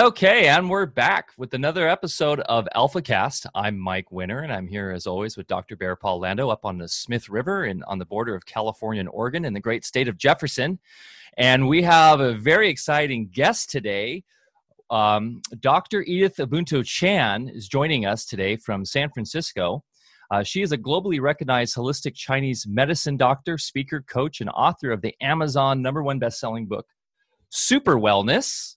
Okay, and we're back with another episode of AlphaCast. I'm Mike Winner, and I'm here as always with Dr. Bear Paul Lando up on the Smith River and on the border of California and Oregon in the great state of Jefferson. And we have a very exciting guest today. Um, Dr. Edith Ubuntu Chan is joining us today from San Francisco. Uh, she is a globally recognized holistic Chinese medicine doctor, speaker, coach, and author of the Amazon number one best-selling book, Super Wellness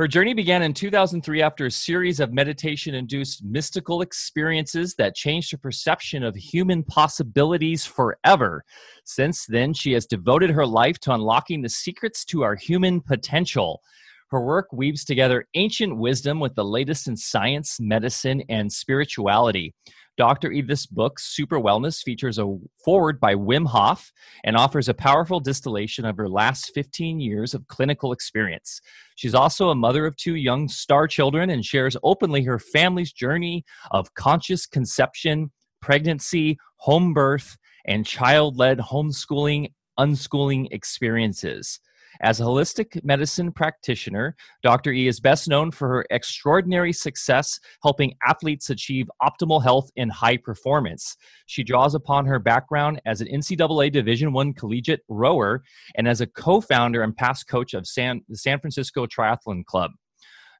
her journey began in 2003 after a series of meditation induced mystical experiences that changed her perception of human possibilities forever. Since then, she has devoted her life to unlocking the secrets to our human potential. Her work weaves together ancient wisdom with the latest in science, medicine, and spirituality. Dr. Edith's book, Super Wellness, features a foreword by Wim Hof and offers a powerful distillation of her last 15 years of clinical experience. She's also a mother of two young star children and shares openly her family's journey of conscious conception, pregnancy, home birth, and child led homeschooling, unschooling experiences. As a holistic medicine practitioner, Dr. E is best known for her extraordinary success helping athletes achieve optimal health and high performance. She draws upon her background as an NCAA Division I collegiate rower and as a co-founder and past coach of San, the San Francisco Triathlon Club.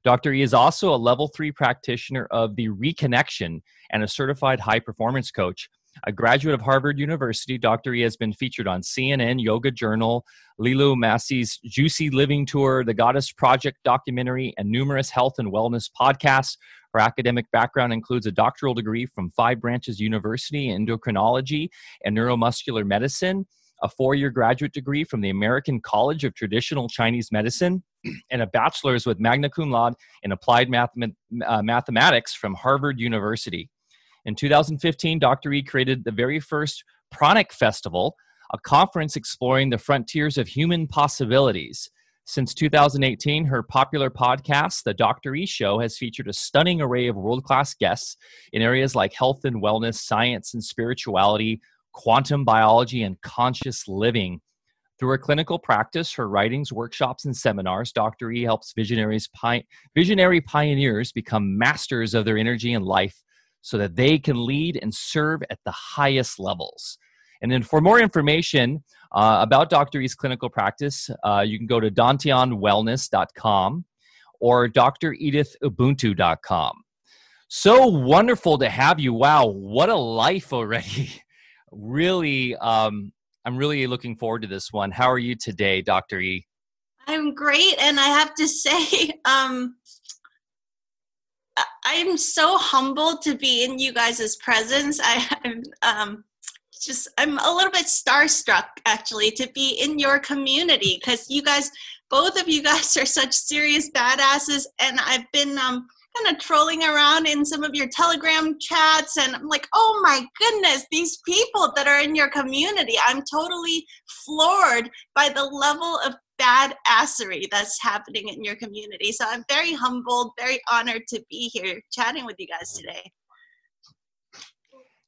Dr. E is also a level three practitioner of the Reconnection and a certified high performance coach. A graduate of Harvard University, Dr. E has been featured on CNN, Yoga Journal, Lilou Mace's Juicy Living Tour, the Goddess Project documentary, and numerous health and wellness podcasts. Her academic background includes a doctoral degree from Five Branches University in endocrinology and neuromuscular medicine, a four year graduate degree from the American College of Traditional Chinese Medicine, and a bachelor's with magna cum laude in applied uh, mathematics from Harvard University. In 2015, Dr. E created the very first Pranic Festival, a conference exploring the frontiers of human possibilities. Since 2018, her popular podcast, The Dr. E Show, has featured a stunning array of world class guests in areas like health and wellness, science and spirituality, quantum biology, and conscious living. Through her clinical practice, her writings, workshops, and seminars, Dr. E helps visionaries, pi- visionary pioneers become masters of their energy and life so that they can lead and serve at the highest levels. And then for more information uh, about Dr. E's clinical practice, uh, you can go to dantianwellness.com or dredithubuntu.com. So wonderful to have you. Wow, what a life already. really, um, I'm really looking forward to this one. How are you today, Dr. E? I'm great. And I have to say, um, I'm so humbled to be in you guys' presence. I, am um, just, I'm a little bit starstruck actually to be in your community because you guys, both of you guys are such serious badasses. And I've been um, kind of trolling around in some of your Telegram chats, and I'm like, oh my goodness, these people that are in your community. I'm totally floored by the level of badassery that's happening in your community. So I'm very humbled, very honored to be here chatting with you guys today.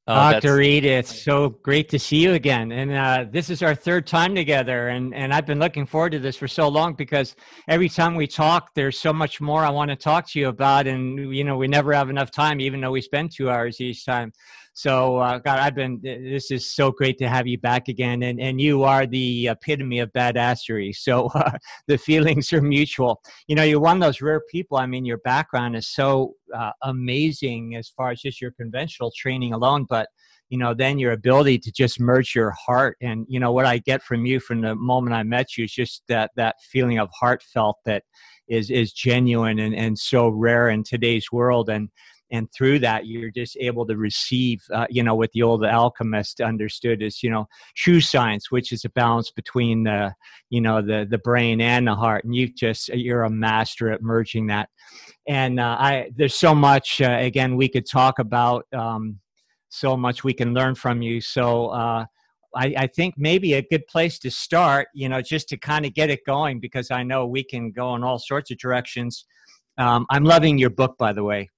Oh, Dr. Edith, so great to see you again. And uh, this is our third time together. And, and I've been looking forward to this for so long because every time we talk, there's so much more I want to talk to you about. And, you know, we never have enough time, even though we spend two hours each time. So, uh, God, I've been, this is so great to have you back again. And, and you are the epitome of badassery. So uh, the feelings are mutual. You know, you're one of those rare people. I mean, your background is so uh, amazing as far as just your conventional training alone, but you know then your ability to just merge your heart and you know what i get from you from the moment i met you is just that that feeling of heartfelt that is is genuine and, and so rare in today's world and and through that you're just able to receive uh, you know what the old alchemist understood as you know true science which is a balance between the you know the the brain and the heart and you just you're a master at merging that and uh, i there's so much uh, again we could talk about um, so much we can learn from you so uh, I, I, think maybe a good place to start, you know, just to kind of get it going, because I know we can go in all sorts of directions. Um, I'm loving your book, by the way.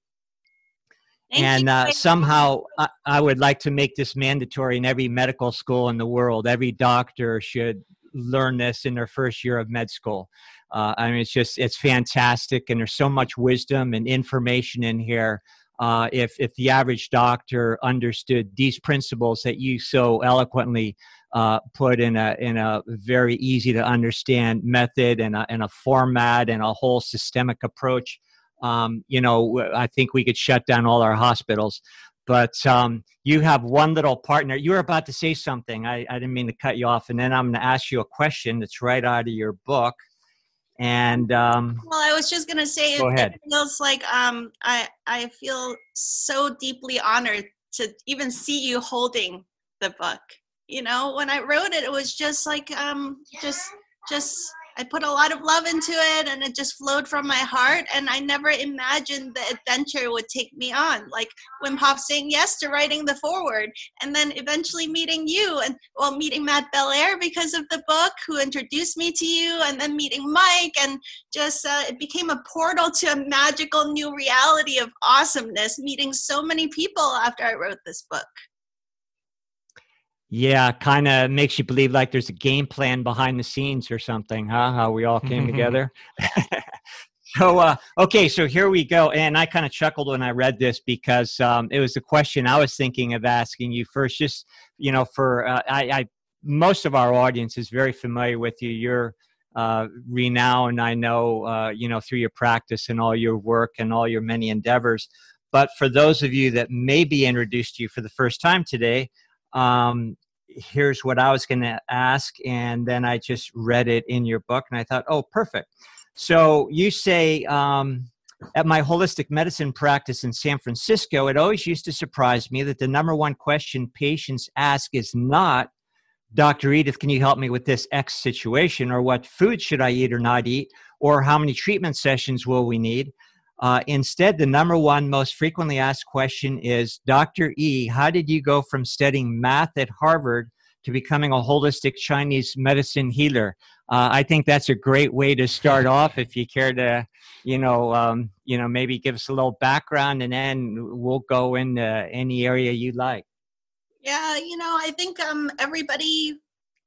Thank and uh, somehow I, I, would like to make this mandatory in every medical school in the world. Every doctor should learn this in their first year of med school. Uh, I mean, it's just it's fantastic, and there's so much wisdom and information in here. Uh, if if the average doctor understood these principles that you so eloquently uh, put in a in a very easy to understand method and a, and a format and a whole systemic approach, um, you know, I think we could shut down all our hospitals. But um, you have one little partner. You were about to say something. I, I didn't mean to cut you off. And then I'm going to ask you a question that's right out of your book. And um, well, I was just going to say, go it, ahead. it feels like um, I I feel so deeply honored to even see you holding the book. You know, when I wrote it, it was just like um, just just I put a lot of love into it and it just flowed from my heart. And I never imagined the adventure would take me on. Like Wim Hof saying yes to writing the foreword and then eventually meeting you and well, meeting Matt Belair because of the book who introduced me to you and then meeting Mike and just uh, it became a portal to a magical new reality of awesomeness, meeting so many people after I wrote this book. Yeah, kind of makes you believe like there's a game plan behind the scenes or something, huh? How we all came together. so, uh, okay, so here we go. And I kind of chuckled when I read this because um, it was a question I was thinking of asking you first. Just, you know, for uh, I, I, most of our audience is very familiar with you. You're uh, renowned, I know, uh, you know, through your practice and all your work and all your many endeavors. But for those of you that may be introduced to you for the first time today, um, here's what I was going to ask. And then I just read it in your book and I thought, oh, perfect. So you say, um, at my holistic medicine practice in San Francisco, it always used to surprise me that the number one question patients ask is not, Dr. Edith, can you help me with this X situation? Or what food should I eat or not eat? Or how many treatment sessions will we need? Uh, instead, the number one most frequently asked question is Dr. E, how did you go from studying math at Harvard to becoming a holistic Chinese medicine healer? Uh, I think that's a great way to start off. If you care to, you know, um, you know, maybe give us a little background, and then we'll go into any area you'd like. Yeah, you know, I think um, everybody,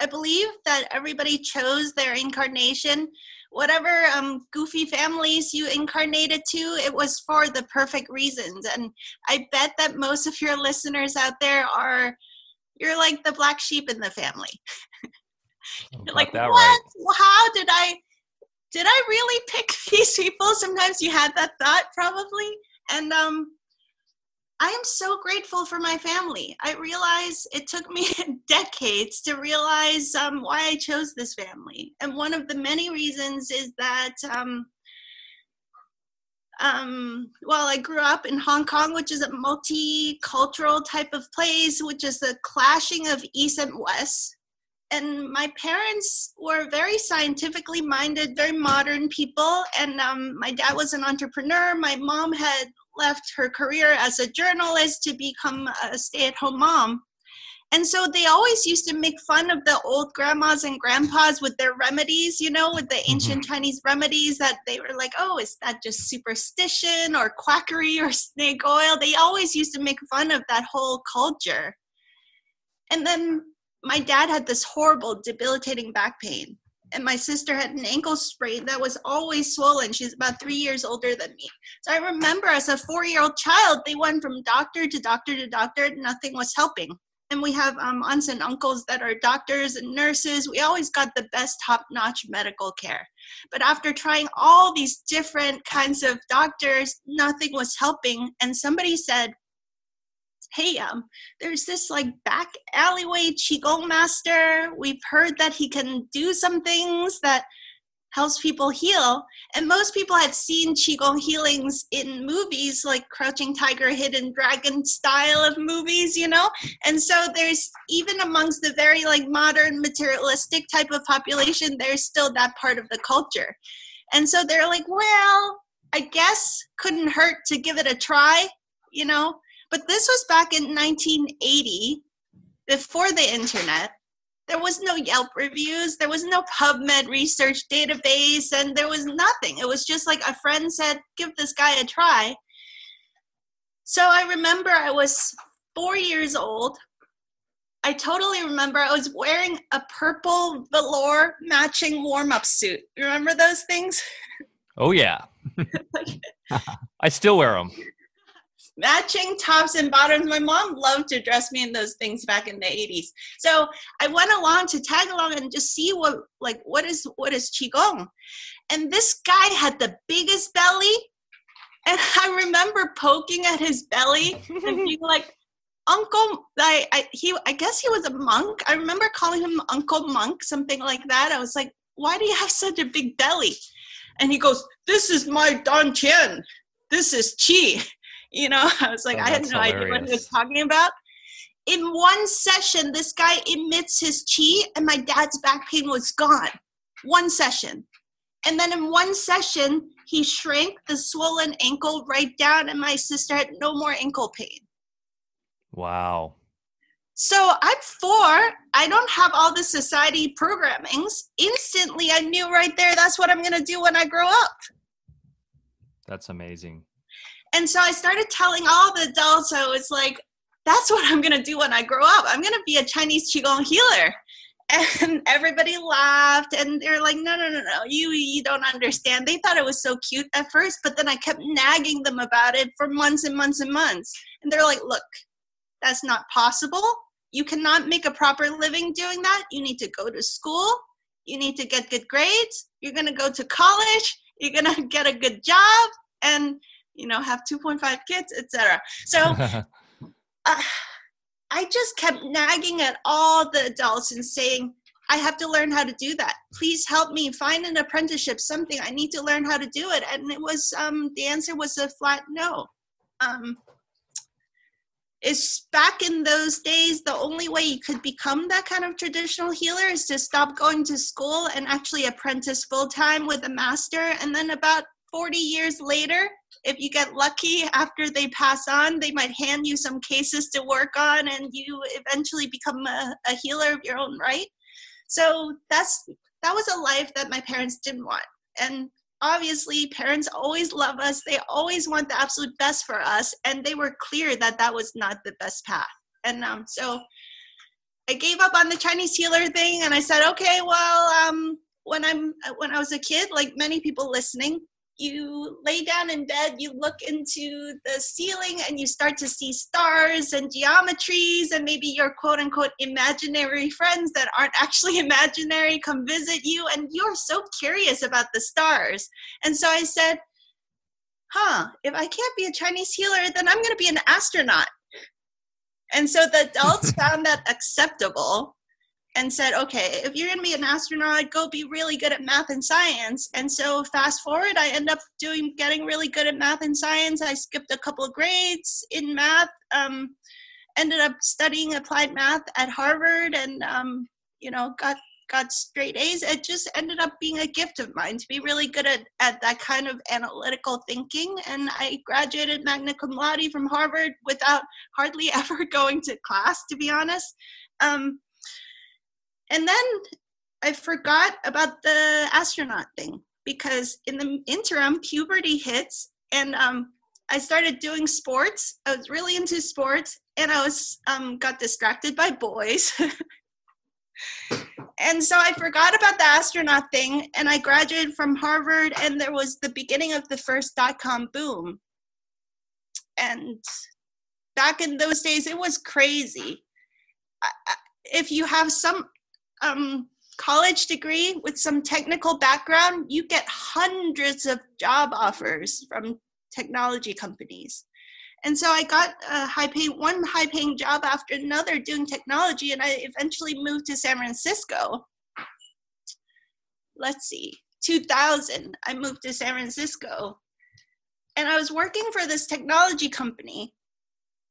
I believe that everybody chose their incarnation whatever um, goofy families you incarnated to, it was for the perfect reasons. And I bet that most of your listeners out there are, you're like the black sheep in the family. you're like, what? Right. How did I, did I really pick these people? Sometimes you had that thought probably. And um, I am so grateful for my family. I realize it took me decades to realize um, why I chose this family. And one of the many reasons is that, um, um, well, I grew up in Hong Kong, which is a multicultural type of place, which is the clashing of East and West. And my parents were very scientifically minded, very modern people. And um, my dad was an entrepreneur. My mom had left her career as a journalist to become a stay at home mom. And so they always used to make fun of the old grandmas and grandpas with their remedies, you know, with the mm-hmm. ancient mm-hmm. Chinese remedies that they were like, oh, is that just superstition or quackery or snake oil? They always used to make fun of that whole culture. And then my dad had this horrible, debilitating back pain and my sister had an ankle sprain that was always swollen. She's about three years older than me. So I remember as a four year old child, they went from doctor to doctor to doctor, nothing was helping. And we have um, aunts and uncles that are doctors and nurses. We always got the best top notch medical care. But after trying all these different kinds of doctors, nothing was helping. And somebody said, hey um there's this like back alleyway qigong master. We've heard that he can do some things that helps people heal. And most people had seen qigong healings in movies like crouching tiger hidden dragon style of movies you know? And so there's even amongst the very like modern materialistic type of population there's still that part of the culture. And so they're like well i guess couldn't hurt to give it a try you know but this was back in 1980, before the internet. There was no Yelp reviews, there was no PubMed research database, and there was nothing. It was just like a friend said, give this guy a try. So I remember I was four years old. I totally remember I was wearing a purple velour matching warm up suit. Remember those things? Oh, yeah. I still wear them. Matching tops and bottoms. My mom loved to dress me in those things back in the 80s. So I went along to tag along and just see what like what is what is Qigong. And this guy had the biggest belly. And I remember poking at his belly and being like, Uncle, I, I he I guess he was a monk. I remember calling him Uncle Monk, something like that. I was like, why do you have such a big belly? And he goes, This is my Dan Tian. This is Qi. You know, I was like, Oh, I had no idea what he was talking about. In one session, this guy emits his chi, and my dad's back pain was gone. One session. And then in one session, he shrank the swollen ankle right down, and my sister had no more ankle pain. Wow. So I'm four. I don't have all the society programmings. Instantly, I knew right there that's what I'm going to do when I grow up. That's amazing. And so I started telling all the adults, I was like, that's what I'm to do when I grow up. I'm to be a Chinese Qigong healer. And everybody laughed and they're like, no, no, no, no, you, you don't understand. They thought it was so cute at first, but then I kept nagging them about it for months and months and months. And they're like, look, that's not possible. You cannot make a proper living doing that. You need to go to school. You need to get good grades. You're going to go to college. You're going to get a good job and, you know, have 2.5 kids, etc. So uh, I just kept nagging at all the adults and saying, I have to learn how to do that. Please help me find an apprenticeship, something. I need to learn how to do it. And it was, um, the answer was a flat no. Um, is back in those days the only way you could become that kind of traditional healer is to stop going to school and actually apprentice full time with a master and then about 40 years later if you get lucky after they pass on they might hand you some cases to work on and you eventually become a, a healer of your own right. So that's that was a life that my parents didn't want. And obviously parents always love us. They always want the absolute best for us and they were clear that that was not the best path. And um, so i gave up on the chinese healer thing and i said okay well um, when i'm when i was a kid like many people listening you lay down in bed you look into the ceiling and you start to see stars and geometries and maybe your quote unquote imaginary friends that aren't actually imaginary come visit you and you're so curious about the stars and so I said, huh, if I can't be a Chinese healer, then I'm going to be an astronaut. And so the adults found that acceptable and said, okay, if you're going to be an astronaut, go be really good at math and science. And so fast forward, I end up doing getting really good at math and science. I skipped a couple of grades in math. Um, ended up studying applied math at Harvard, and um, you know got got straight A's. It just ended up being a gift of mine to be really good at, at that kind of analytical thinking. And I graduated magna cum laude from Harvard without hardly ever going to class, to be honest. Um, and then I forgot about the astronaut thing because in the interim, puberty hits and um, I started doing sports. I was really into sports and I was um, got distracted by boys. and so I forgot about the astronaut thing, and I graduated from Harvard, and there was the beginning of the first dot com boom. And back in those days, it was crazy. I- I- If you have some um, college degree with some technical background, you get hundreds of job offers from technology companies. And so I got a high paying one high paying job after another doing technology and I eventually moved to San Francisco. Let's see. 2000 I moved to San Francisco. And I was working for this technology company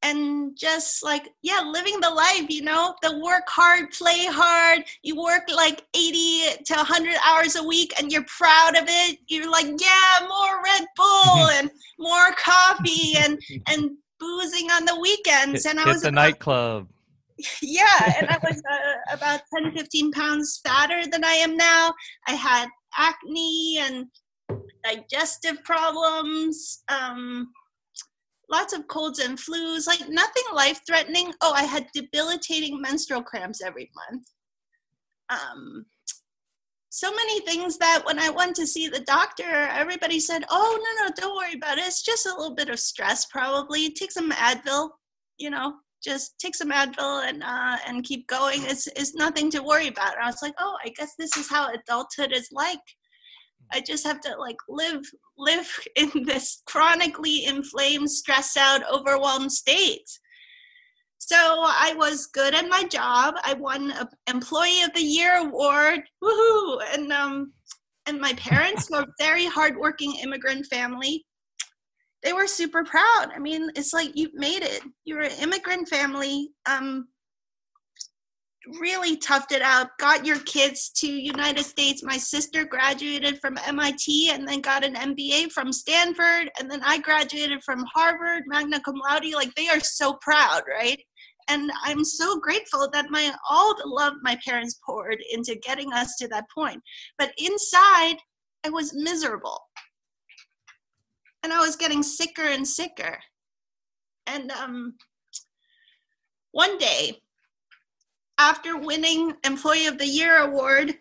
and just like yeah living the life you know? The work hard play hard. You work like 80 to 100 hours a week and you're proud of it. You're like yeah more red bull and more coffee and and boozing on the weekends. And i was the about- nightclub. yeah and i was uh, about 10 15 pounds fatter than i am now. I had acne and digestive problems um lots of colds and flus, like nothing life threatening. Oh, I had debilitating menstrual cramps every month. Um, so many things that when I went to see the doctor, everybody said, "Oh no, no, don't worry about it. It's just a little bit of stress, probably. Take some Advil, you know, just take some Advil and uh, and keep going. It's it's nothing to worry about." And I was like, "Oh, I guess this is how adulthood is like." I just have to like live live in this chronically inflamed, stressed out, overwhelmed state. So I was good at my job. I won an Employee of the Year award. Woohoo! And um, and my parents were a very hardworking immigrant family. They were super proud. I mean, it's like you've made it. You're an immigrant family. Um, really toughed it out got your kids to united states. My sister graduated from mit and then got an mba from stanford and then i graduated from harvard magna cum laude. Like they are so proud right? And i'm so grateful that my all the love my parents poured into getting us to that point. But inside i was miserable. And i was getting sicker and sicker. And um one day after winning Employee of the Year award,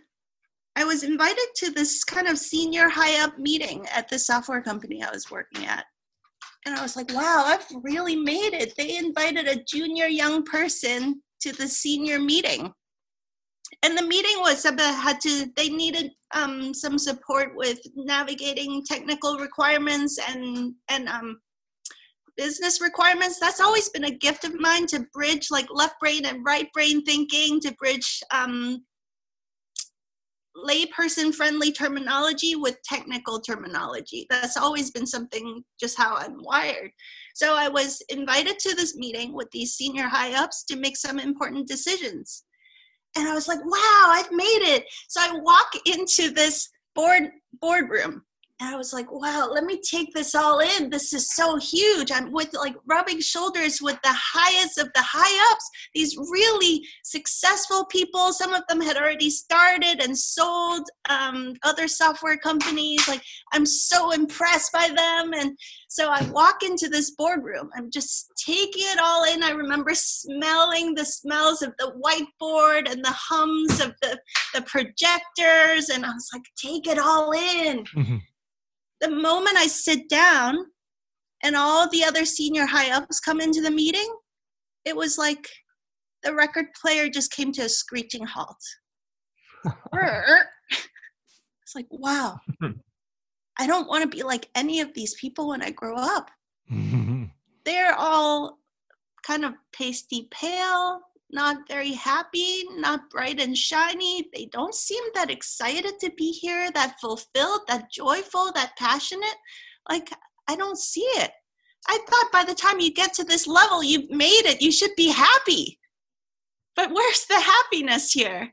I was invited to this kind of senior high up meeting at the software company I was working at. And I was like, wow, I've really made it. They invited a junior young person to the senior meeting. And the meeting was about had to they needed um, some support with navigating technical requirements and and um, business requirements that's always been a gift of mine to bridge like left brain and right brain thinking to bridge um, layperson friendly terminology with technical terminology. That's always been something just how i'm wired. So i was invited to this meeting with these senior high ups to make some important decisions. And i was like wow i've made it. So i walk into this board boardroom and I was like, wow, let me take this all in. This is so huge. I'm with like rubbing shoulders with the highest of the high ups, these really successful people. Some of them had already started and sold um, other software companies. Like, I'm so impressed by them. And so I walk into this boardroom. I'm just taking it all in. I remember smelling the smells of the whiteboard and the hums of the, the projectors. And I was like, take it all in. Mm-hmm the moment I sit down and all the other senior high ups come into the meeting, it was like the record player just came to a screeching halt. it's like, wow, I don't want to be like any of these people when I grow up. They're all kind of pasty pale, not very happy, not bright and shiny. They don't seem that excited to be here, that fulfilled, that joyful, that passionate. Like, I don't see it. I thought by the time you get to this level, you've made it. You should be happy. But where's the happiness here?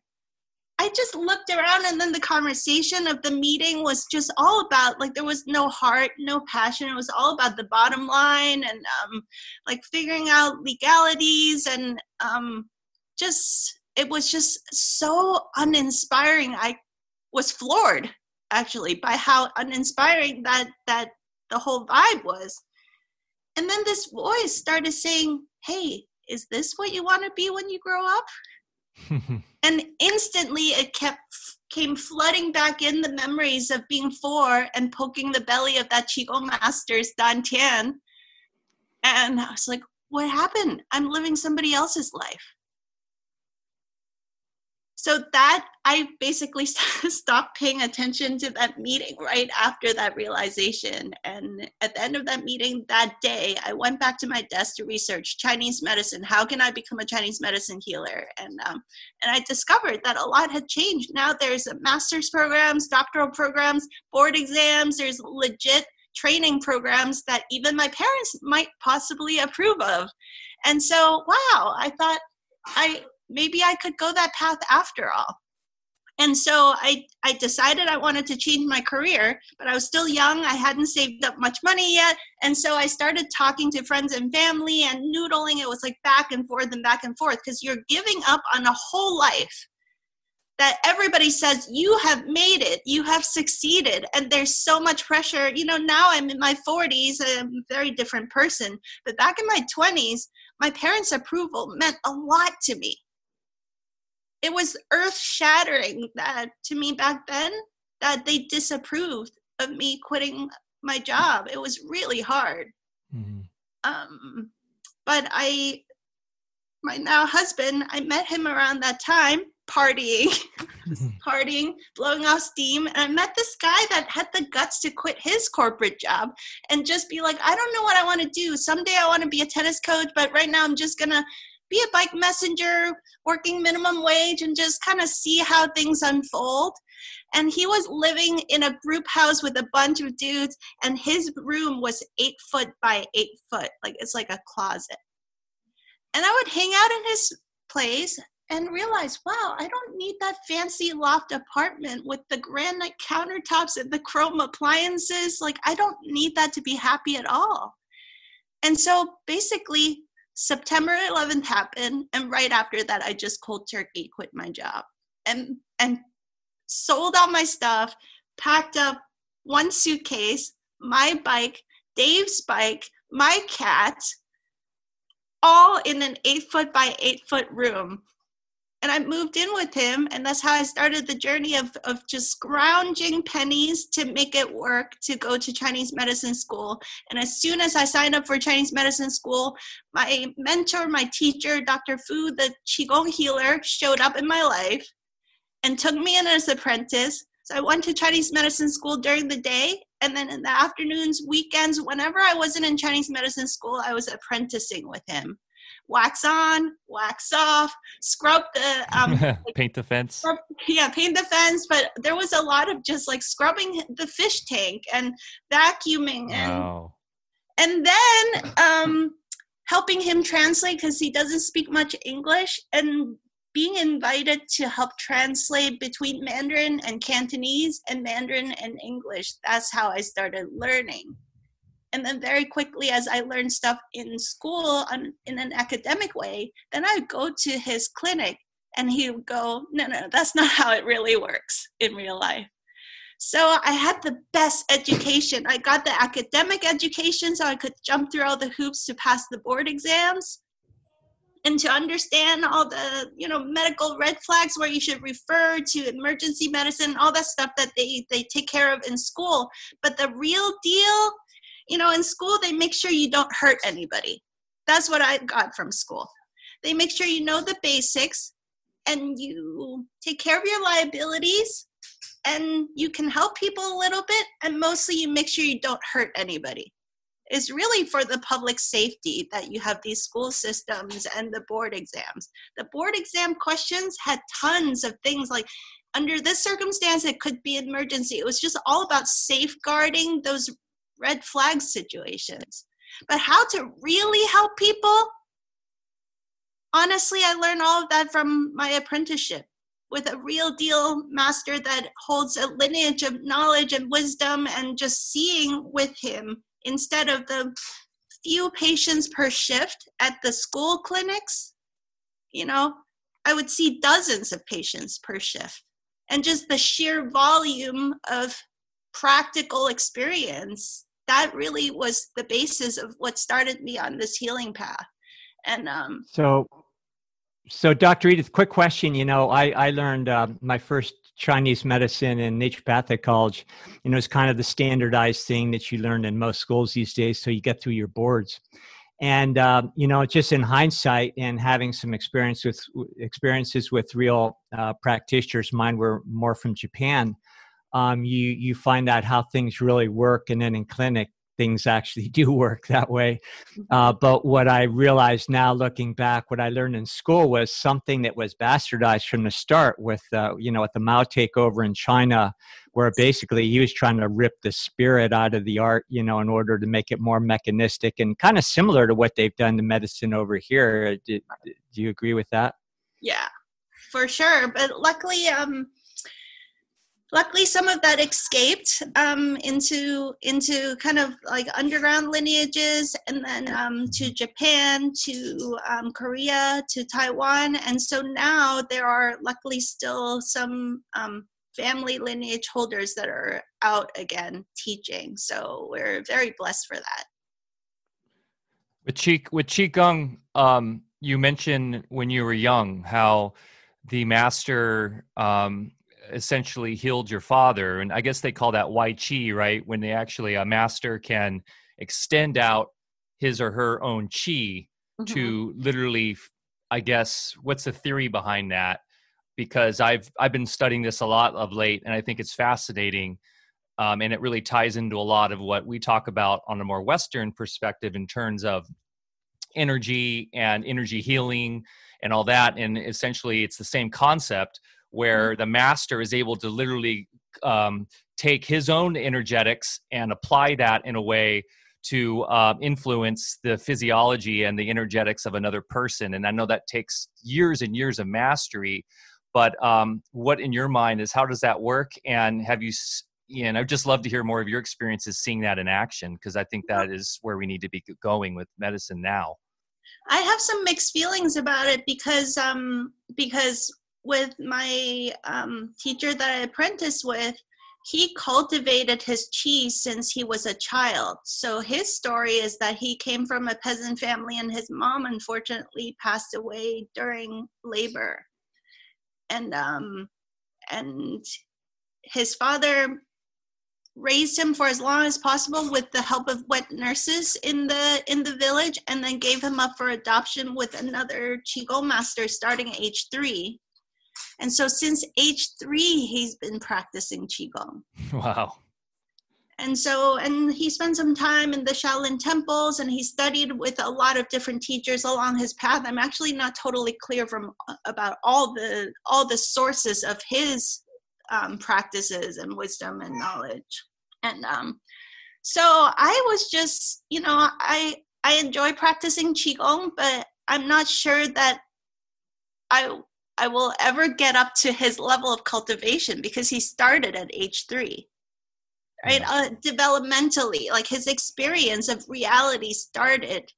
I just looked around and then the conversation of the meeting was just all about like there was no heart, no passion. It was all about the bottom line and um, like figuring out legalities and um, just it was just so uninspiring. I was floored actually by how uninspiring that that the whole vibe was. And then this voice started saying, "Hey, is this what you want to be when you grow up?" and instantly it kept came flooding back in the memories of being four and poking the belly of that Qigong master's Dan Tian. And I was like, what happened? I'm living somebody else's life so that i basically stopped paying attention to that meeting right after that realization. And at the end of that meeting that day i went back to my desk to research chinese medicine. How can i become a chinese medicine healer? And um, and i discovered that a lot had changed. Now there's master's programs doctoral programs board exams. There's legit training programs that even my parents might possibly approve of. And so wow i thought i maybe I could go that path after all. And so I, I decided I wanted to change my career, but I was still young. I hadn't saved up much money yet. And so I started talking to friends and family and noodling. It was like back and forth and back and forth because you're giving up on a whole life that everybody says you have made it you have succeeded and there's so much pressure you know now i'm in my 40s i'm a very different person but back in my 20s my parents approval meant a lot to me it was earth shattering that to me back then that they disapproved of me quitting my job it was really hard mm-hmm. um, but i my now husband i met him around that time partying, partying, blowing off steam. And I met this guy that had the guts to quit his corporate job and just be like, I don't know what I want to do. Someday I want to be a tennis coach, but right now I'm just going to be a bike messenger, working minimum wage, and just kind of see how things unfold. And he was living in a group house with a bunch of dudes, and his room was eight foot by eight foot. Like it's like a closet. And I would hang out in his place and realize, wow, I don't need that fancy loft apartment with the granite countertops and the chrome appliances. Like, I don't need that to be happy at all. And so basically, September 11th happened, and right after that, I just cold turkey quit my job. And and sold all my stuff, packed up one suitcase, my bike, Dave's bike, my cat, all in an eight foot by eight foot room and I moved in with him, and that's how I started the journey of of just scrounging pennies to make it work to go to Chinese medicine school. And as soon as I signed up for Chinese medicine school, my mentor, my teacher, Dr. Fu, the qigong healer, showed up in my life and took me in as an apprentice. So I went to Chinese medicine school during the day, and then in the afternoons, weekends, whenever I wasn't in Chinese medicine school, I was apprenticing with him wax on, wax off, scrub the um, paint the fence. Scrub, yeah, paint the fence. But there was a lot of just like scrubbing the fish tank and vacuuming and wow. and then um, helping him translate because he doesn't speak much English and being invited to help translate between Mandarin and Cantonese and Mandarin and English. That's how I started learning and then very quickly as i learned stuff in school on, in an academic way then i would go to his clinic and he would go no no that's not how it really works in real life. So i had the best education. I got the academic education so i could jump through all the hoops to pass the board exams and to understand all the you know medical red flags where you should refer to emergency medicine all that stuff that they they take care of in school. But the real deal you know, in school, they make sure you don't hurt anybody. That's what I got from school. They make sure you know the basics and you take care of your liabilities and you can help people a little bit and mostly you make sure you don't hurt anybody it's really for the public safety that you have these school systems and the board exams the board exam questions had tons of things like under this circumstance it could be emergency it was just all about safeguarding those red flag situations. But how to really help people? Honestly, I learned all of that from my apprenticeship with a real deal master that holds a lineage of knowledge and wisdom and just seeing with him instead of the few patients per shift at the school clinics. You know, I would see dozens of patients per shift. And just the sheer volume of practical experience that really was the basis of what started me on this healing path. And um so so dr edith quick question you know i i learned uh, my first chinese medicine in naturopathic college you know it's kind of the standardized thing that you learn in most schools these days so you get through your boards. And uh, you know just in hindsight and having some experience with experiences with real uh, practitioners mine were more from japan um, you you find out how things really work, and then in clinic things actually do work that way. Uh, mm-hmm. but what I realized now, looking back, what I learned in school was something that was bastardized from the start. With uh, you know, at the Mao takeover in China, where basically he was trying to rip the spirit out of the art, you know, in order to make it more mechanistic and kind of similar to what they've done to medicine over here. Do, do you agree with that? Yeah, for sure. But luckily, um, luckily some of that escaped um, into into kind of like underground lineages and then um, to japan to um, korea to taiwan. And so now there are luckily still some um, family lineage holders that are out again teaching. So we're very blessed for that. With Qi, with qigong um, you mentioned when you were young how the master um, essentially healed your father. And i guess they call that wai chi right? When they actually a master can extend out his or her own chi mm-hmm. to literally i guess what's the theory behind that? Because i've i've been studying this a lot of late and i think it's fascinating um, and it really ties into a lot of what we talk about on a more western perspective in terms of energy and energy healing and all that. And essentially it's the same concept where mm-hmm. the master is able to literally um, take his own energetics and apply that in a way to uh, influence the physiology and the energetics of another person. And I know that takes years and years of mastery. But um, what in your mind is how does that work? And have you, you know, I'd just love to hear more of your experiences seeing that in action because I think that is where we need to be going with medicine now. I have some mixed feelings about it because um, because with my um, teacher that I apprenticed with, he cultivated his chi since he was a child. So his story is that he came from a peasant family and his mom unfortunately passed away during labor. And um and his father raised him for as long as possible with the help of wet nurses in the in the village and then gave him up for adoption with another qigong master starting at age 3 and so since age three, he's been practicing Qigong. Wow. And so, and he spent some time in the Shaolin temples and he studied with a lot of different teachers along his path. I'm actually not totally clear from about all the all the sources of his um, practices and wisdom and knowledge. And um, so I was just, you know, I I enjoy practicing qigong, but I'm not sure that I I will ever get up to his level of cultivation because he started at age three, right? Uh, developmentally, like his experience of reality started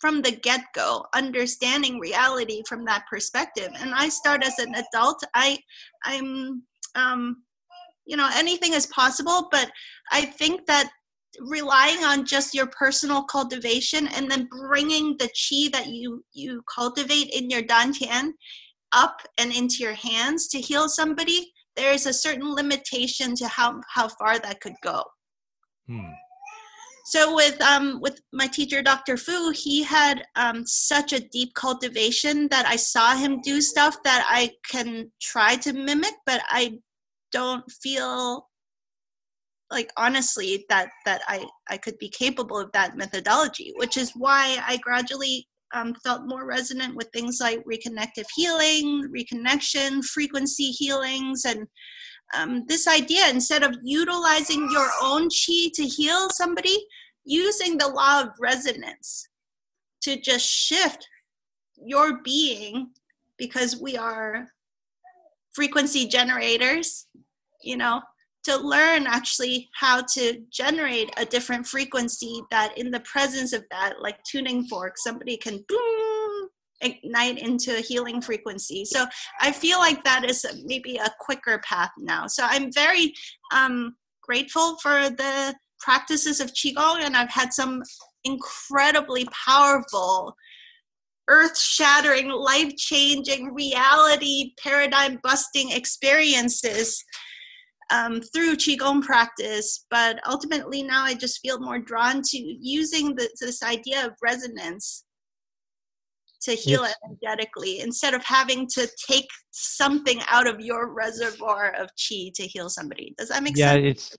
from the get go, understanding reality from that perspective. And I start as an adult. I, I'm, um, you know, anything is possible, but I think that relying on just your personal cultivation and then bringing the chi that you you cultivate in your dantian up and into your hands to heal somebody, there is a certain limitation to how, how far that could go. Hmm. So with um, with my teacher, Dr. Fu, he had um, such a deep cultivation that I saw him do stuff that I can try to mimic, but I don't feel like honestly that that I I could be capable of that methodology, which is why I gradually um, felt more resonant with things like reconnective healing, reconnection, frequency healings, and um, this idea instead of utilizing your own chi to heal somebody, using the law of resonance to just shift your being because we are frequency generators, you know, to learn actually how to generate a different frequency that in the presence of that like tuning fork somebody can boom ignite into a healing frequency. So i feel like that is maybe a quicker path now. So i'm very um, grateful for the practices of qigong and i've had some incredibly powerful earth shattering life changing reality paradigm busting experiences um, through qigong practice but ultimately now i just feel more drawn to using the, this idea of resonance to heal yes. energetically instead of having to take something out of your reservoir of qi to heal somebody. Does that make yeah, sense? yeah it's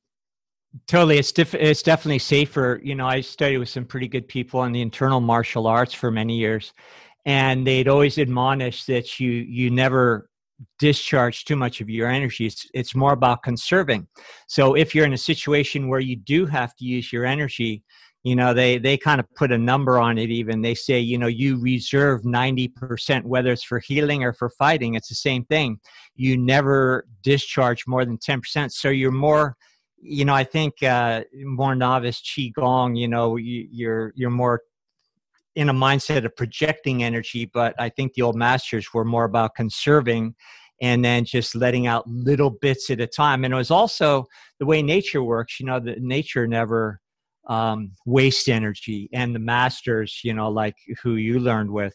totally it's, diff- it's definitely safer. You know i studied with some pretty good people in the internal martial arts for many years and they'd always admonish that you you never discharge too much of your energy. It's, it's more about conserving. So if you're in a situation where you do have to use your energy, you know they they kind of put a number on it even they say you know you reserve 90% whether it's for healing or for fighting it's the same thing you never discharge more than 10% so you're more you know i think uh more novice qi gong you know you, you're you're more in a mindset of projecting energy but i think the old masters were more about conserving and then just letting out little bits at a time. And it was also the way nature works you know that nature never um, waste energy. And the masters you know like who you learned with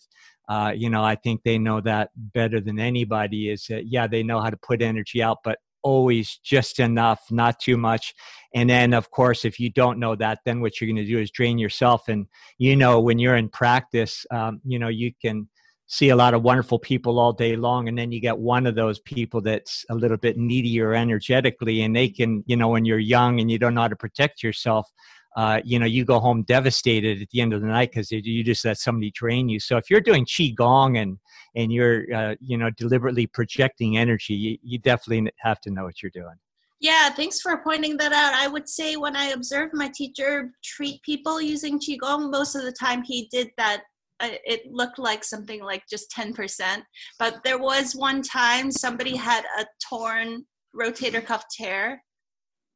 uh, you know i think they know that better than anybody is that yeah they know how to put energy out but always just enough not too much. And then of course if you don't know that then what you're going to do is drain yourself. And you know when you're in practice um, you know you can see a lot of wonderful people all day long and then you get one of those people that's a little bit needier energetically and they can you know when you're young and you don't know how to protect yourself uh, you know, you go home devastated at the end of the night because you just let somebody drain you. So if you're doing qigong and and you're uh, you know deliberately projecting energy, you, you definitely have to know what you're doing. Yeah, thanks for pointing that out. I would say when I observed my teacher treat people using qigong, most of the time he did that. Uh, it looked like something like just 10%. But there was one time somebody had a torn rotator cuff tear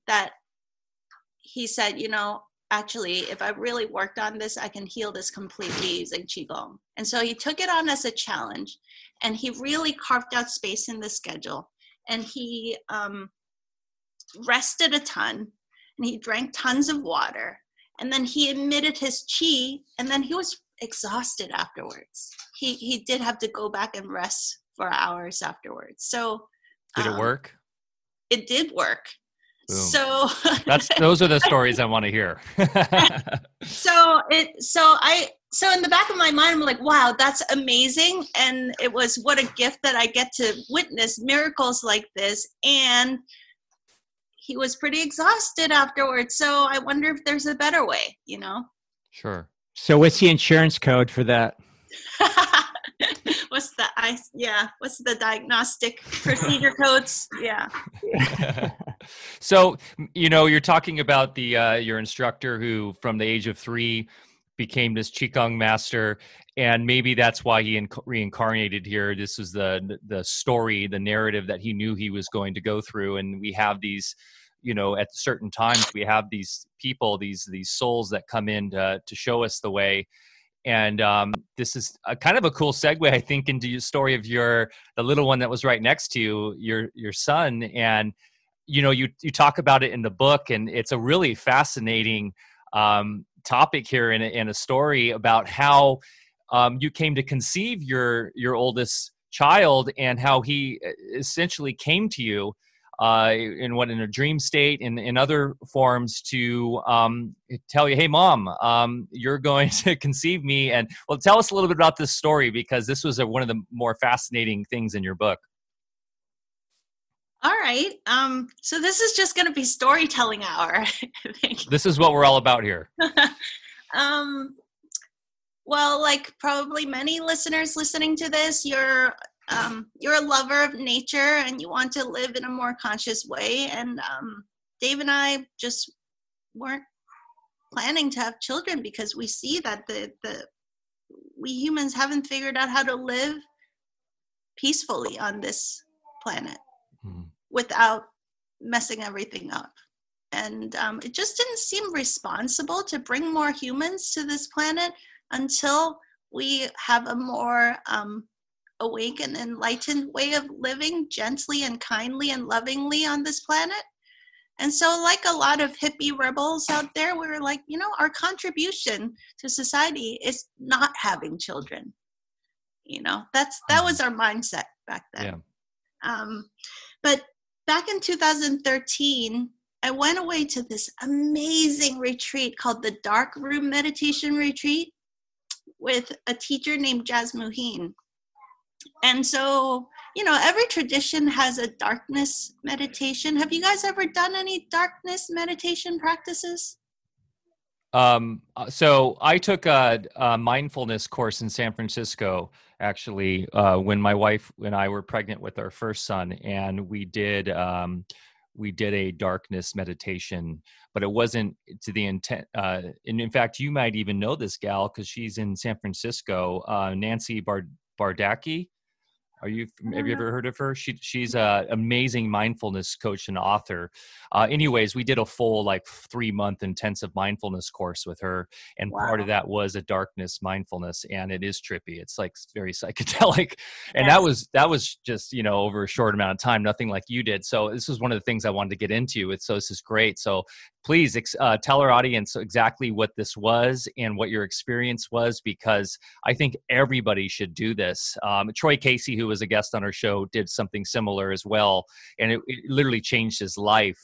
that he said, you know, actually, if I really worked on this, I can heal this completely using Qigong. And so he took it on as a challenge and he really carved out space in the schedule. And he um, rested a ton and he drank tons of water. And then he emitted his chi and then he was exhausted afterwards. He, he did have to go back and rest for hours afterwards. So, did it um, work? It did work. Boom. So that's those are the stories I want to hear. so it so I so in the back of my mind I'm like, wow, that's amazing. And it was what a gift that I get to witness miracles like this. And he was pretty exhausted afterwards. So I wonder if there's a better way, you know? Sure. So what's the insurance code for that? what's the I yeah, what's the diagnostic procedure codes? Yeah. so, you know, you're talking about the uh, your instructor who from the age of 3 became this qigong master and maybe that's why he inc- reincarnated here this was the the story the narrative that he knew he was going to go through and we have these you know at certain times we have these people these these souls that come in to, to show us the way and um, this is a kind of a cool segue i think into your story of your the little one that was right next to you your your son and you know you you talk about it in the book and it's a really fascinating um, topic here in a, in a story about how um, you came to conceive your your oldest child and how he essentially came to you uh, in what in a dream state in in other forms to um, tell you, hey, mom, um, you're going to conceive me. And well, tell us a little bit about this story because this was a, one of the more fascinating things in your book. All right. Um, so this is just going to be storytelling hour. this is what we're all about here. um, well, like probably many listeners listening to this, you're um, you're a lover of nature and you want to live in a more conscious way. And um, Dave and I just weren't planning to have children because we see that the, the we humans haven't figured out how to live peacefully on this planet mm-hmm. without messing everything up. And um, it just didn't seem responsible to bring more humans to this planet until we have a more um, awake and enlightened way of living gently and kindly and lovingly on this planet. And so, like a lot of hippie rebels out there, we were like, you know, our contribution to society is not having children. You know, that's that was our mindset back then. Yeah. Um, but back in 2013, I went away to this amazing retreat called the Dark Room Meditation Retreat with a teacher named Jasmuheen and so you know every tradition has a darkness meditation have you guys ever done any darkness meditation practices um, uh, so I took a, a, mindfulness course in San Francisco actually uh, when my wife and I were pregnant with our first son, and we did um, we did a darkness meditation, but it wasn't to the intent. Uh, and in fact, you might even know this gal because she's in San Francisco, uh, Nancy Bard- Bardacke. Are you have you ever heard of her? She she's a amazing mindfulness coach and author. Uh, anyways, we did a full like three month intensive mindfulness course with her, and wow. part of that was a darkness mindfulness, and it is trippy. It's like very psychedelic, and yes. that was that was just you know over a short amount of time, nothing like you did. So this was one of the things I wanted to get into. It's so this is great. So please uh, tell our audience exactly what this was and what your experience was because i think everybody should do this. Um, troy casey who was a guest on our show did something similar as well and it, it literally changed his life.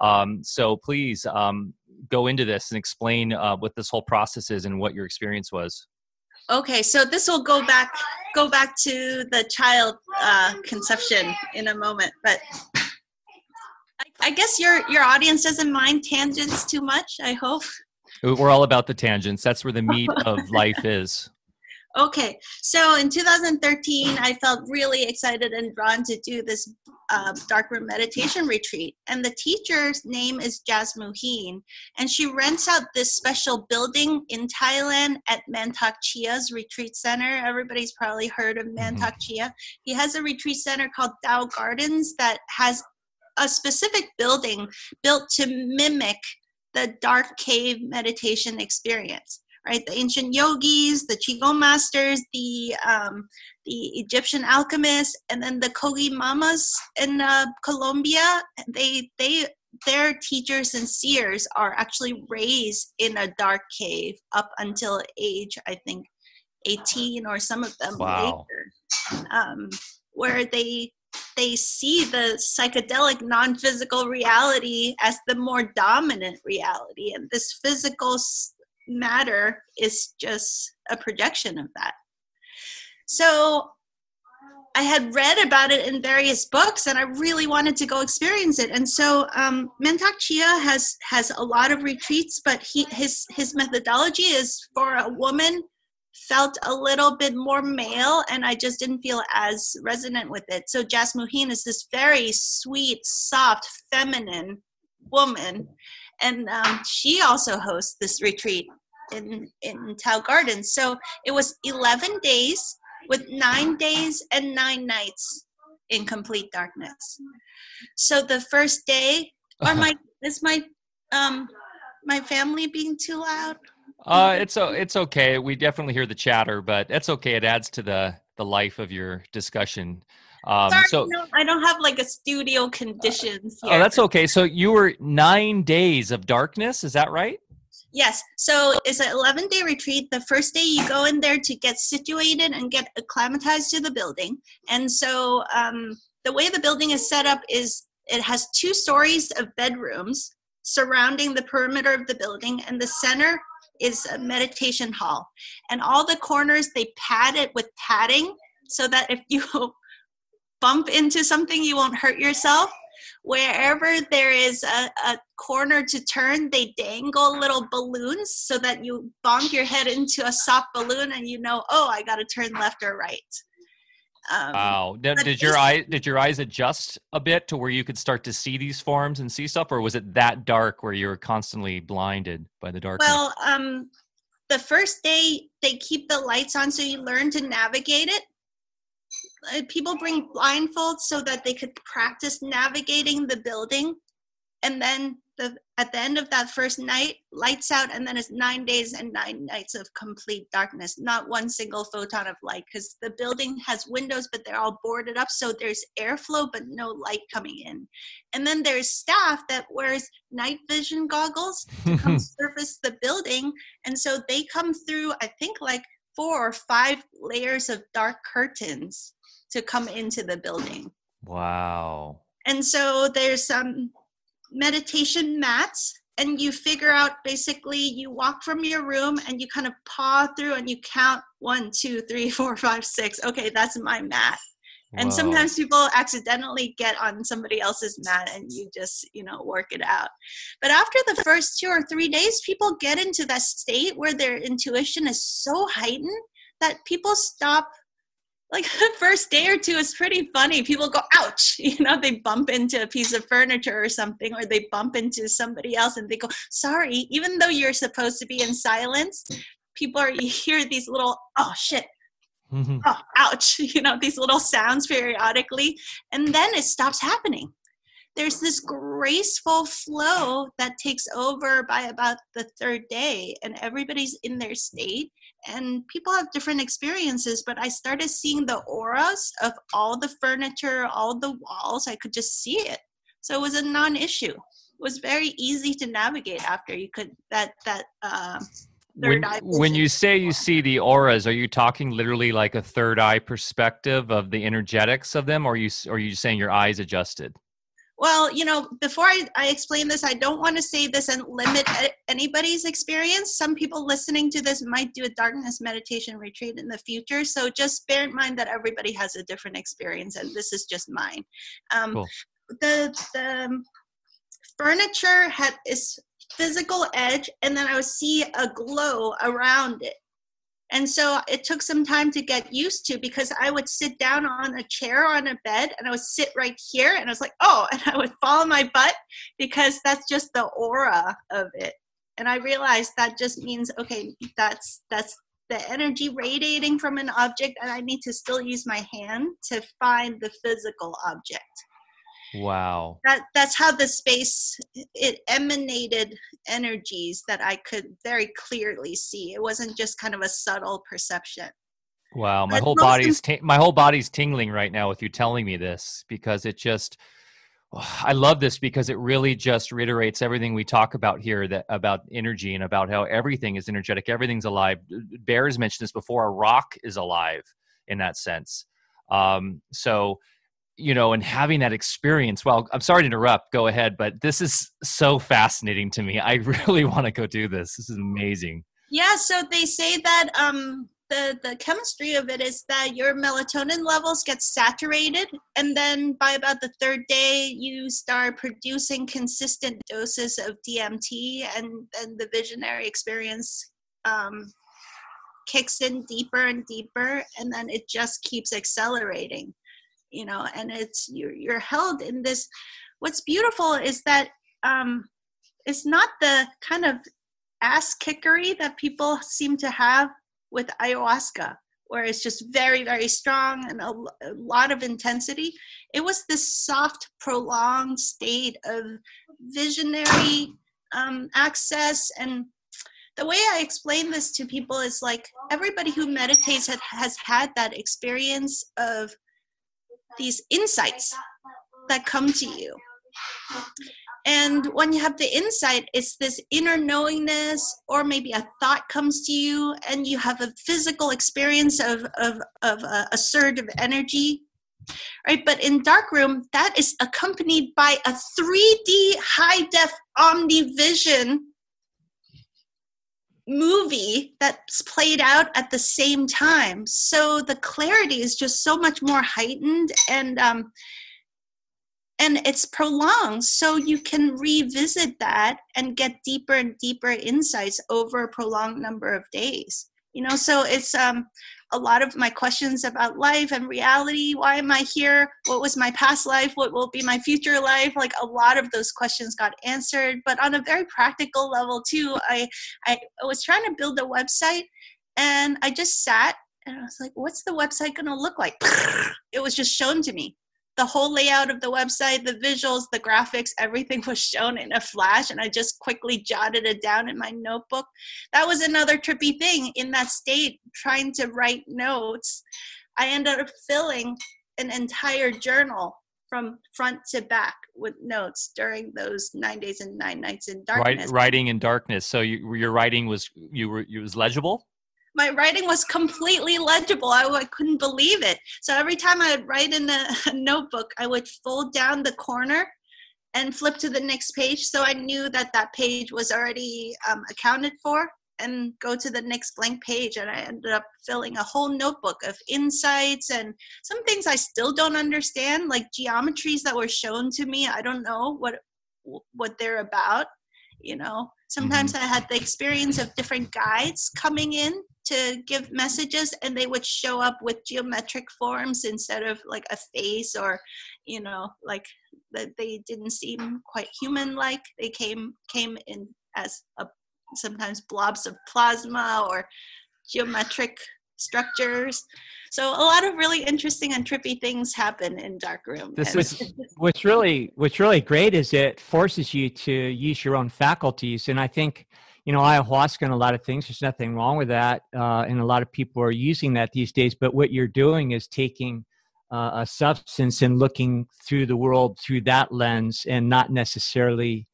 Um, so please um, go into this and explain uh, what this whole process is and what your experience was. Okay so this will go back go back to the child uh, conception in a moment but I guess your your audience doesn't mind tangents too much. I hope. We're all about the tangents. That's where the meat of life is. Okay, so in 2013, I felt really excited and drawn to do this uh, dark room meditation retreat. And the teacher's name is Jasmuheen, and she rents out this special building in Thailand at Mantak Chia's retreat center. Everybody's probably heard of Mantak mm-hmm. Chia. He has a retreat center called Tao Gardens that has a specific building built to mimic the dark cave meditation experience right? The ancient yogis the qigong masters the um, the egyptian alchemists and then the kogi mamas in uh, colombia. They they their teachers and seers are actually raised in a dark cave up until age i think 18 or some of them wow. later. Um, where they they see the psychedelic non-physical reality as the more dominant reality. And this physical matter is just a projection of that. So i had read about it in various books and i really wanted to go experience it. And so um, mantak chia has has a lot of retreats but he his his methodology is for a woman felt a little bit more male and I just didn't feel as resonant with it. So Jasmine is this very sweet, soft, feminine woman. And um, she also hosts this retreat in, in Tao Gardens. So it was 11 days with nine days and nine nights in complete darkness. So the first day, or my, is my, um, my family being too loud? Uh, it's it's okay. We definitely hear the chatter, but it's okay. It adds to the the life of your discussion. Um, Sorry, so no, I don't have like a studio conditions. Uh, oh, that's okay. So you were nine days of darkness. Is that right? Yes. So it's an 11 day retreat. The first day you go in there to get situated and get acclimatized to the building. And so um, the way the building is set up is it has two stories of bedrooms surrounding the perimeter of the building, and the center is a meditation hall. And all the corners, they pad it with padding so that if you bump into something, you won't hurt yourself. Wherever there is a, a corner to turn, they dangle little balloons so that you bonk your head into a soft balloon and you know, oh, I got to turn left or right. Um, wow! Did, did your eye did your eyes adjust a bit to where you could start to see these forms and see stuff, or was it that dark where you were constantly blinded by the darkness? Well, um, the first day they keep the lights on, so you learn to navigate it. Uh, people bring blindfolds so that they could practice navigating the building, and then the at the end of that first night, lights out, and then it's nine days and nine nights of complete darkness, not one single photon of light, because the building has windows, but they're all boarded up, so there's airflow, but no light coming in. And then there's staff that wears night vision goggles to come surface the building, and so they come through, I think, like four or five layers of dark curtains to come into the building. Wow. And so there's some meditation mats and you figure out basically you walk from your room and you kind of paw through and you count one two three four five six. Okay that's my mat. And wow. sometimes people accidentally get on somebody else's mat and you just you know work it out. But after the first two or three days people get into that state where their intuition is so heightened that people stop like the first day or two is pretty funny. People go, ouch, you know, they bump into a piece of furniture or something, or they bump into somebody else and they go, sorry, even though you're supposed to be in silence, people are, you hear these little, oh shit, mm-hmm. oh, ouch, you know, these little sounds periodically, and then it stops happening. There's this graceful flow that takes over by about the third day, and everybody's in their state and people have different experiences but i started seeing the auras of all the furniture all the walls i could just see it. So it was a non-issue. It was very easy to navigate after you could that that uh, when, when you say you see the auras are you talking literally like a third eye perspective of the energetics of them or are you or are you saying your eyes adjusted well, you know, before I, I explain this, I don't want to say this and limit anybody's experience. Some people listening to this might do a darkness meditation retreat in the future. So just bear in mind that everybody has a different experience, and this is just mine. Um, cool. The the furniture had its physical edge, and then I would see a glow around it. And so it took some time to get used to because I would sit down on a chair on a bed and I would sit right here and I was like, oh, and I would fall on my butt because that's just the aura of it. And I realized that just means, okay, that's that's the energy radiating from an object and I need to still use my hand to find the physical object. Wow. That that's how the space it emanated energies that I could very clearly see. It wasn't just kind of a subtle perception. Wow, my but whole body's t- my whole body's tingling right now with you telling me this because it just I love this because it really just reiterates everything we talk about here that about energy and about how everything is energetic, everything's alive. Bears mentioned this before. A rock is alive in that sense. Um, so you know, and having that experience. Well, I'm sorry to interrupt. Go ahead, but this is so fascinating to me. I really want to go do this. This is amazing. Yeah. So they say that um, the the chemistry of it is that your melatonin levels get saturated, and then by about the third day, you start producing consistent doses of DMT, and then the visionary experience um, kicks in deeper and deeper, and then it just keeps accelerating you know and it's you're, you're held in this what's beautiful is that um it's not the kind of ass kickery that people seem to have with ayahuasca where it's just very very strong and a, a lot of intensity. It was this soft prolonged state of visionary um, access. And the way I explain this to people is like everybody who meditates has, has had that experience of these insights that come to you. And when you have the insight, it's this inner knowingness, or maybe a thought comes to you, and you have a physical experience of, of, of uh, of energy. Right, but in dark room, that is accompanied by a 3D high def omnivision movie that's played out at the same time. So the clarity is just so much more heightened and um and it's prolonged. So you can revisit that and get deeper and deeper insights over a prolonged number of days. You know so it's um a lot of my questions about life and reality. Why am i here? What was my past life? What will be my future life? Like a lot of those questions got answered but on a very practical level too i i was trying to build a website and i just sat and i was like what's the website going to look like? It was just shown to me the whole layout of the website, the visuals, the graphics, everything was shown in a flash, and I just quickly jotted it down in my notebook. That was another trippy thing in that state, trying to write notes. I ended up filling an entire journal from front to back with notes during those nine days and nine nights in darkness. writing in darkness. So you, your writing was you were it was legible my writing was completely legible. I, I, couldn't believe it. So every time I would write in a, a notebook, I would fold down the corner and flip to the next page. So I knew that that page was already um, accounted for and go to the next blank page. And I ended up filling a whole notebook of insights and some things I still don't understand, like geometries that were shown to me. I don't know what what they're about you know sometimes mm-hmm. i had the experience of different guides coming in to give messages and they would show up with geometric forms instead of like a face or you know like that they didn't seem quite human like they came came in as a sometimes blobs of plasma or geometric structures. So a lot of really interesting and trippy things happen in dark room. This is what's really what's really great is it forces you to use your own faculties, and I think you know ayahuasca and a lot of things. There's nothing wrong with that, uh, and a lot of people are using that these days. But what you're doing is taking uh, a substance and looking through the world through that lens, and not necessarily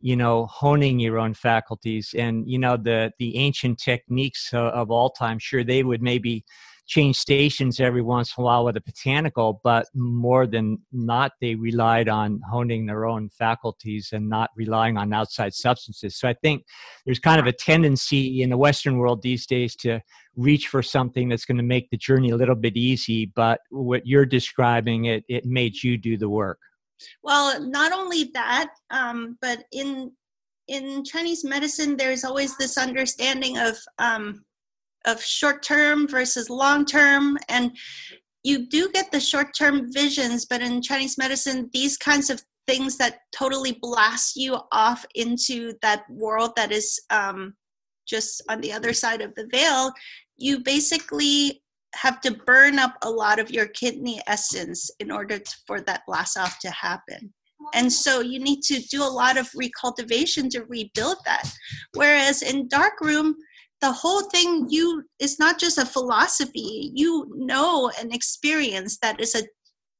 you know honing your own faculties and you know the the ancient techniques of, of all time sure they would maybe change stations every once in a while with a botanical but more than not they relied on honing their own faculties and not relying on outside substances. So i think there's kind of a tendency in the western world these days to reach for something that's going to make the journey a little bit easy but what you're describing it it made you do the work. Well, not only that, um, but in in Chinese medicine, there's always this understanding of um, of short term versus long term, and you do get the short term visions. But in Chinese medicine, these kinds of things that totally blast you off into that world that is um, just on the other side of the veil, you basically have to burn up a lot of your kidney essence in order to, for that blast off to happen. And so you need to do a lot of recultivation to rebuild that. Whereas in dark room, the whole thing you is not just a philosophy. You know an experience that is a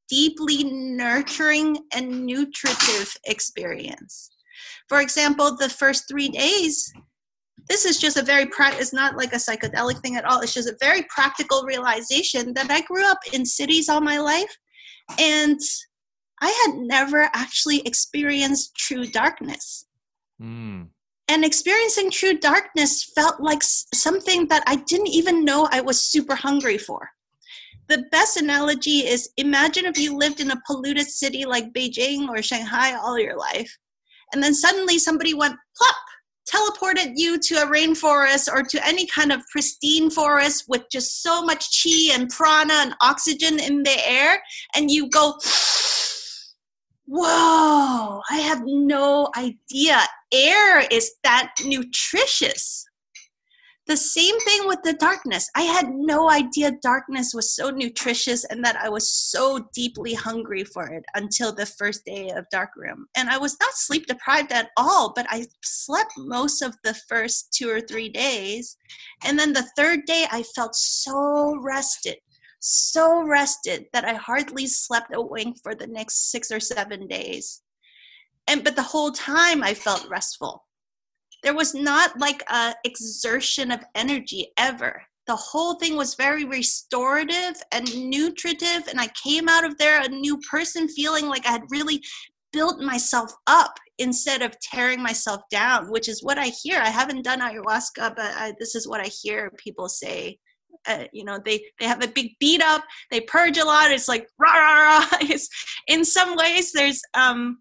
deeply nurturing and nutritive experience. For example, the first three days, this is just a very it's not like a psychedelic thing at all it's just a very practical realization that i grew up in cities all my life and i had never actually experienced true darkness mm. And experiencing true darkness felt like something that i didn't even know i was super hungry for. The best analogy is imagine if you lived in a polluted city like beijing or shanghai all your life and then suddenly somebody went plop teleported you to a rainforest or to any kind of pristine forest with just so much chi and prana and oxygen in the air, and you go, Whoa, I have no idea. Air is that nutritious. The same thing with the darkness. I had no idea darkness was so nutritious and that I was so deeply hungry for it until the first day of dark room. And I was not sleep deprived at all, but I slept most of the first two or three days. And then the third day, I felt so rested, so rested that I hardly slept a wink for the next six or seven days. And but the whole time I felt restful. There was not like a exertion of energy ever. The whole thing was very restorative and nutritive and i came out of there a new person feeling like i had really built myself up instead of tearing myself down which is what i hear. I haven't done ayahuasca but I, this is what i hear people say uh, you know they they have a big beat up they purge a lot it's like rah rah rah it's, in some ways there's um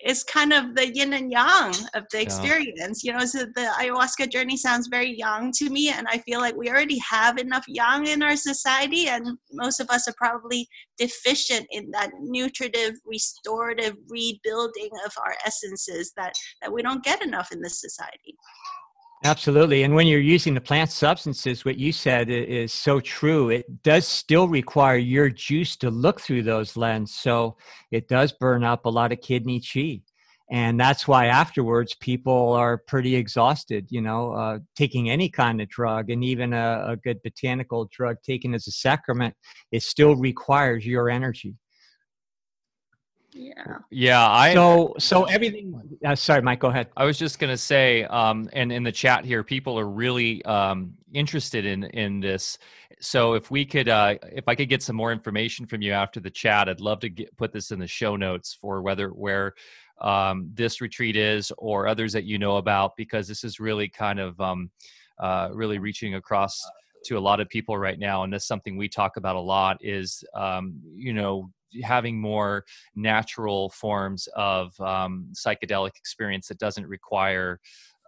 it's kind of the yin and yang of the experience. Yeah. You know, so the ayahuasca journey sounds very yang to me, and I feel like we already have enough yang in our society, and most of us are probably deficient in that nutritive, restorative rebuilding of our essences that that we don't get enough in this society. Absolutely. And when you're using the plant substances, what you said is so true. It does still require your juice to look through those lens. So it does burn up a lot of kidney chi. And that's why afterwards people are pretty exhausted, you know, uh, taking any kind of drug and even a, a good botanical drug taken as a sacrament, it still requires your energy yeah. Yeah i so so everything uh, sorry mike go ahead. I was just going to say um and in the chat here people are really um interested in in this. So if we could uh if i could get some more information from you after the chat i'd love to get, put this in the show notes for whether where um this retreat is or others that you know about because this is really kind of um uh really reaching across to a lot of people right now and that's something we talk about a lot is um, you know having more natural forms of um, psychedelic experience that doesn't require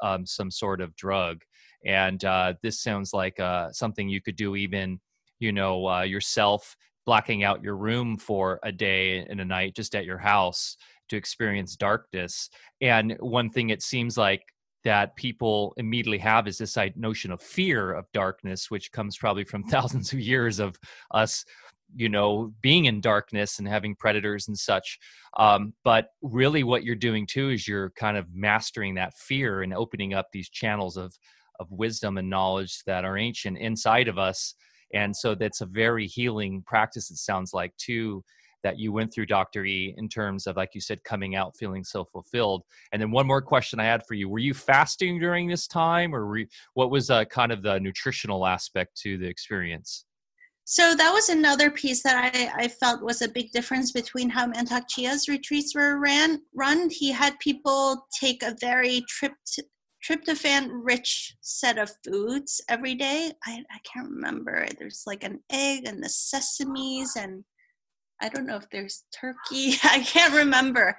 um, some sort of drug. And uh, this sounds like uh, something you could do even you know uh, yourself blocking out your room for a day and a night just at your house to experience darkness. And one thing it seems like that people immediately have is this notion of fear of darkness which comes probably from thousands of years of us you know being in darkness and having predators and such um, but really what you're doing too is you're kind of mastering that fear and opening up these channels of of wisdom and knowledge that are ancient inside of us. And so that's a very healing practice it sounds like too that you went through dr e in terms of like you said coming out feeling so fulfilled. And then one more question i had for you. Were you fasting during this time or you, what was uh, kind of the nutritional aspect to the experience so that was another piece that I, I felt was a big difference between how Mantak Chia's retreats were ran run. He had people take a very trypt, tryptophan rich set of foods every day. I, I can't remember. There's like an egg and the sesames and I don't know if there's turkey. I can't remember.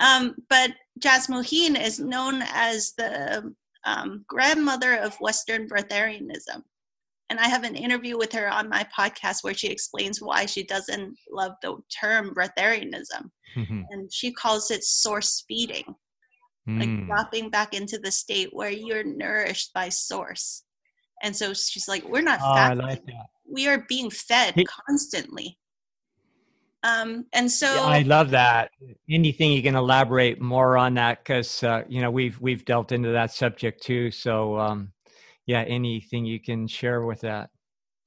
Um, but Jasmuheen is known as the um, grandmother of Western breatharianism and I have an interview with her on my podcast where she explains why she doesn't love the term breatharianism. Mm-hmm. And she calls it source feeding, mm. like dropping back into the state where you're nourished by source. And so she's like, we're not oh, fasting. Like we are being fed he- constantly. Um, and so yeah, I love that. Anything you can elaborate more on that because uh, you know we've we've delved into that subject too. So um, yeah, anything you can share with that?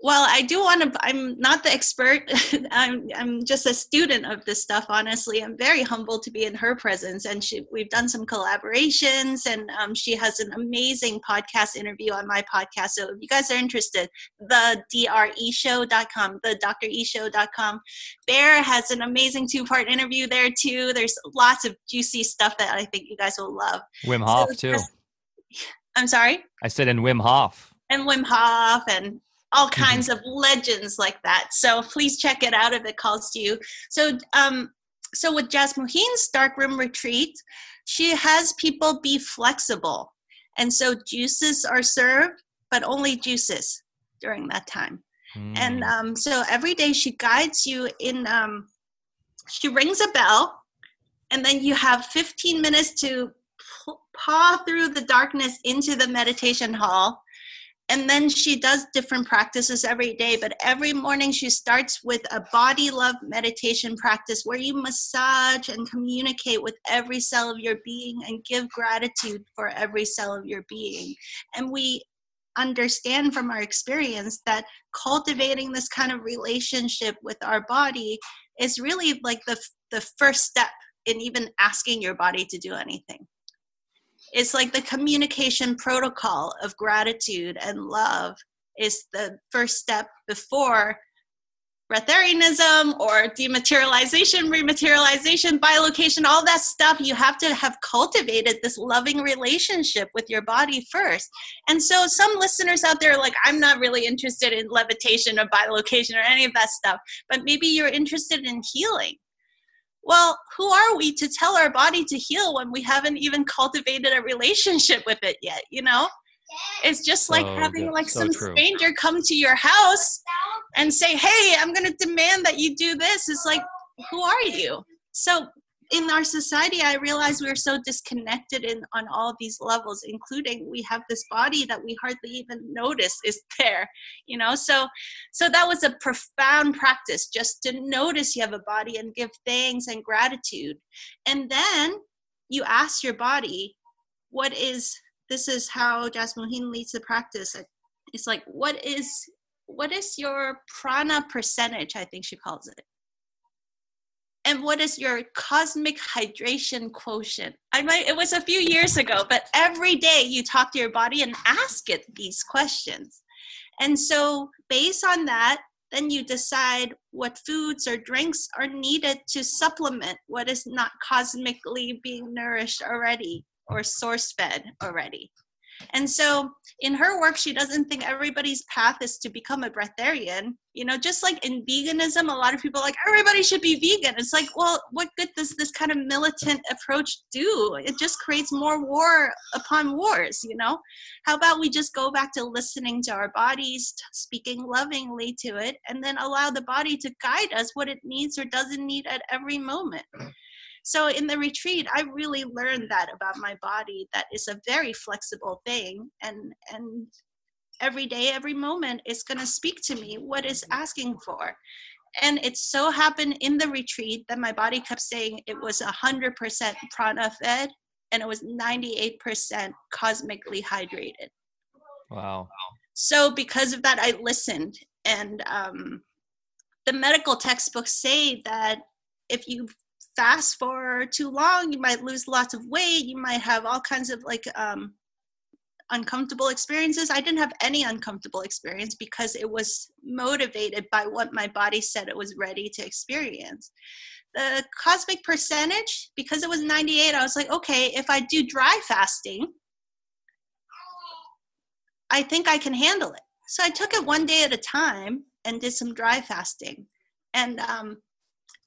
Well, I do want to. I'm not the expert. I'm I'm just a student of this stuff. Honestly, I'm very humbled to be in her presence, and she, we've done some collaborations, and um, she has an amazing podcast interview on my podcast. So if you guys are interested, the dreshow.com, the dreshow.com. Bear has an amazing two-part interview there too. There's lots of juicy stuff that I think you guys will love. Wim Hof so, too. I'm sorry? I said in Wim Hof. And Wim Hof and all mm-hmm. kinds of legends like that. So please check it out if it calls to you. So um so with Jasmuheen's darkroom retreat, she has people be flexible. And so juices are served, but only juices during that time. Mm. And um, so every day she guides you in, um, she rings a bell, and then you have 15 minutes to paw through the darkness into the meditation hall. And then she does different practices every day but every morning she starts with a body love meditation practice where you massage and communicate with every cell of your being and give gratitude for every cell of your being. And we understand from our experience that cultivating this kind of relationship with our body is really like the the first step in even asking your body to do anything it's like the communication protocol of gratitude and love is the first step before breatharianism or dematerialization, rematerialization, bilocation, all that stuff. You have to have cultivated this loving relationship with your body first. And so, some listeners out there like, I'm not really interested in levitation or bilocation or any of that stuff, but maybe you're interested in healing well, who are we to tell our body to heal when we haven't even cultivated a relationship with it yet, you know? It's just like oh, having like so some true. stranger come to your house and say, "Hey, I'm going to demand that you do this." It's like, who are you? So in our society i realize we're so disconnected in on all these levels including we have this body that we hardly even notice is there you know? So so that was a profound practice just to notice you have a body and give thanks and gratitude. And then you ask your body what is this is how jasmuheen leads the practice. It's like what is what is your prana percentage i think she calls it and what is your cosmic hydration quotient? I might it was a few years ago but every day you talk to your body and ask it these questions. And so based on that then you decide what foods or drinks are needed to supplement what is not cosmically being nourished already or source fed already And so in her work, she doesn't think everybody's path is to become a breatharian. You know, just like in veganism, a lot of people like, everybody should be vegan. It's like, well, what good does this kind of militant approach do? It just creates more war upon wars, you know? How about we just go back to listening to our bodies, speaking lovingly to it, and then allow the body to guide us what it needs or doesn't need at every moment? So in the retreat, I really learned that about my body. That is a very flexible thing, and and every day, every moment is going to speak to me what is asking for. And it so happened in the retreat that my body kept saying it was 100% prana fed and it was 98% cosmically hydrated. Wow. So, because of that, I listened. And um, the medical textbooks say that if you fast for too long you might lose lots of weight you might have all kinds of like um, uncomfortable experiences. I didn't have any uncomfortable experience because it was motivated by what my body said it was ready to experience. The cosmic percentage because it was 98 i was like okay if i do dry fasting i think i can handle it. So i took it one day at a time and did some dry fasting. And um,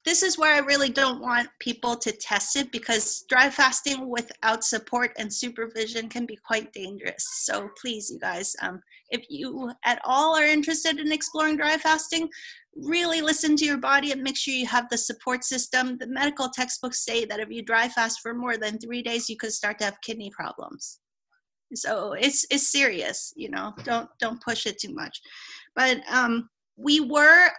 this is where I really don't want people to test it because dry fasting without support and supervision can be quite dangerous. So please, you guys, um, if you at all are interested in exploring dry fasting, really listen to your body and make sure you have the support system. The medical textbooks say that if you dry fast for more than three days, you could start to have kidney problems. So it's it's serious, you know. Don't don't push it too much. But um, we were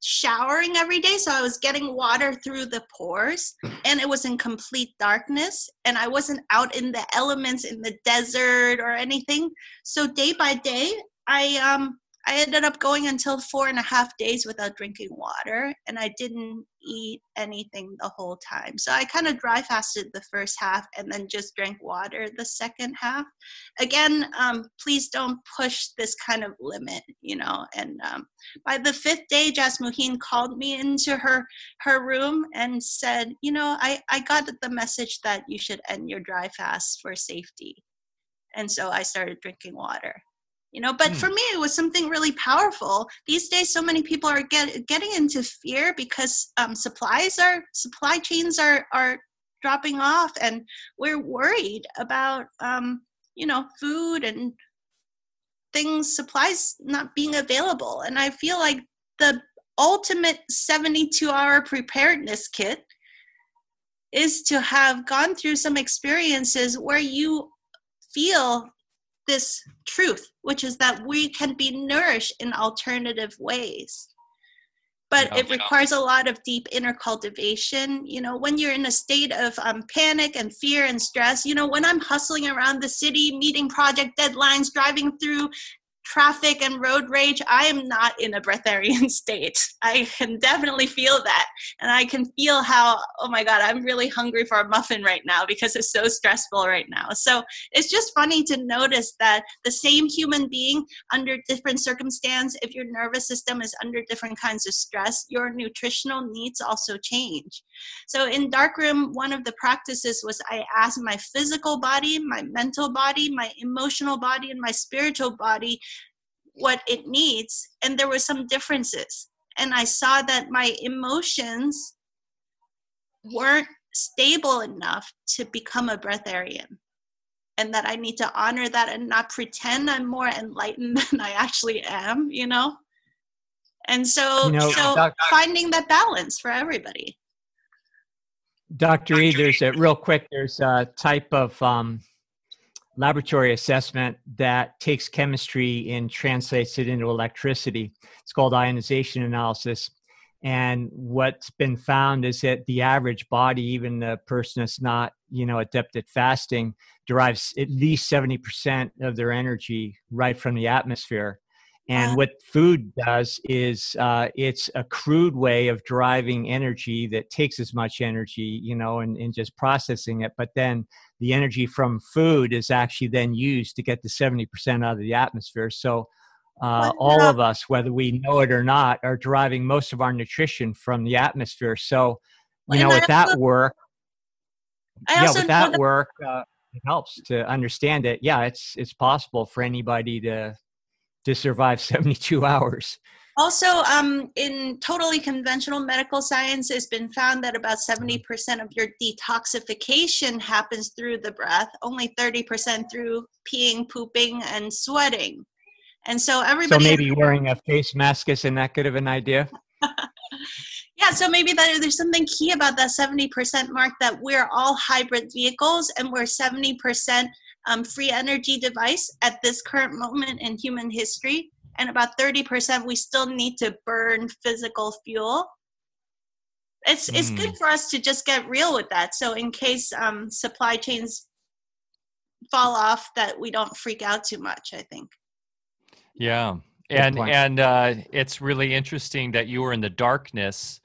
showering every day so i was getting water through the pores and it was in complete darkness and i wasn't out in the elements in the desert or anything. So day by day i um I ended up going until four and a half days without drinking water, and I didn't eat anything the whole time. So I kind of dry fasted the first half and then just drank water the second half. Again, um, please don't push this kind of limit, you know. And um, by the fifth day, Jasmuheen called me into her her room and said, you know, I I got the message that you should end your dry fast for safety, and so I started drinking water you know but mm. for me it was something really powerful these days so many people are get, getting into fear because um, supplies are supply chains are are dropping off and we're worried about um, you know food and things supplies not being available and i feel like the ultimate 72 hour preparedness kit is to have gone through some experiences where you feel this truth, which is that we can be nourished in alternative ways. But yeah, it requires a lot of deep inner cultivation. You know, when you're in a state of um, panic and fear and stress, you know, when I'm hustling around the city, meeting project deadlines, driving through traffic and road rage, I am not in a breatharian state. I can definitely feel that. And I can feel how, oh my God, I'm really hungry for a muffin right now because it's so stressful right now. So it's just funny to notice that the same human being under different circumstance, if your nervous system is under different kinds of stress, your nutritional needs also change. So in Darkroom, one of the practices was I asked my physical body, my mental body, my emotional body, and my spiritual body what it needs and there were some differences. And i saw that my emotions weren't stable enough to become a breatharian and that i need to honor that and not pretend i'm more enlightened than i actually am you know? And so you know, so Dr. finding that balance for everybody. Dr e there's a real quick there's a type of um, laboratory assessment that takes chemistry and translates it into electricity. It's called ionization analysis. And what's been found is that the average body, even the person that's not, you know, adept at fasting, derives at least 70% of their energy right from the atmosphere. And what food does is uh, it's a crude way of driving energy that takes as much energy, you know, and, and just processing it. But then the energy from food is actually then used to get the 70% out of the atmosphere. So uh, all of us, whether we know it or not, are deriving most of our nutrition from the atmosphere. So, you know, with that work, yeah, with that work, uh, it helps to understand it. yeah, it's it's possible for anybody to to survive 72 hours. Also, um, in totally conventional medical science, it's been found that about 70% of your detoxification happens through the breath, only 30% through peeing, pooping, and sweating. And so everybody. So maybe wearing a face mask isn't that good of an idea? yeah, so maybe that there's something key about that 70% mark that we're all hybrid vehicles and we're 70% um, free energy device at this current moment in human history and about 30% we still need to burn physical fuel it's mm. it's good mm. for us to just get real with that so in case um, supply chains fall off that we don't freak out too much i think yeah and and uh, it's really interesting that you were in the darkness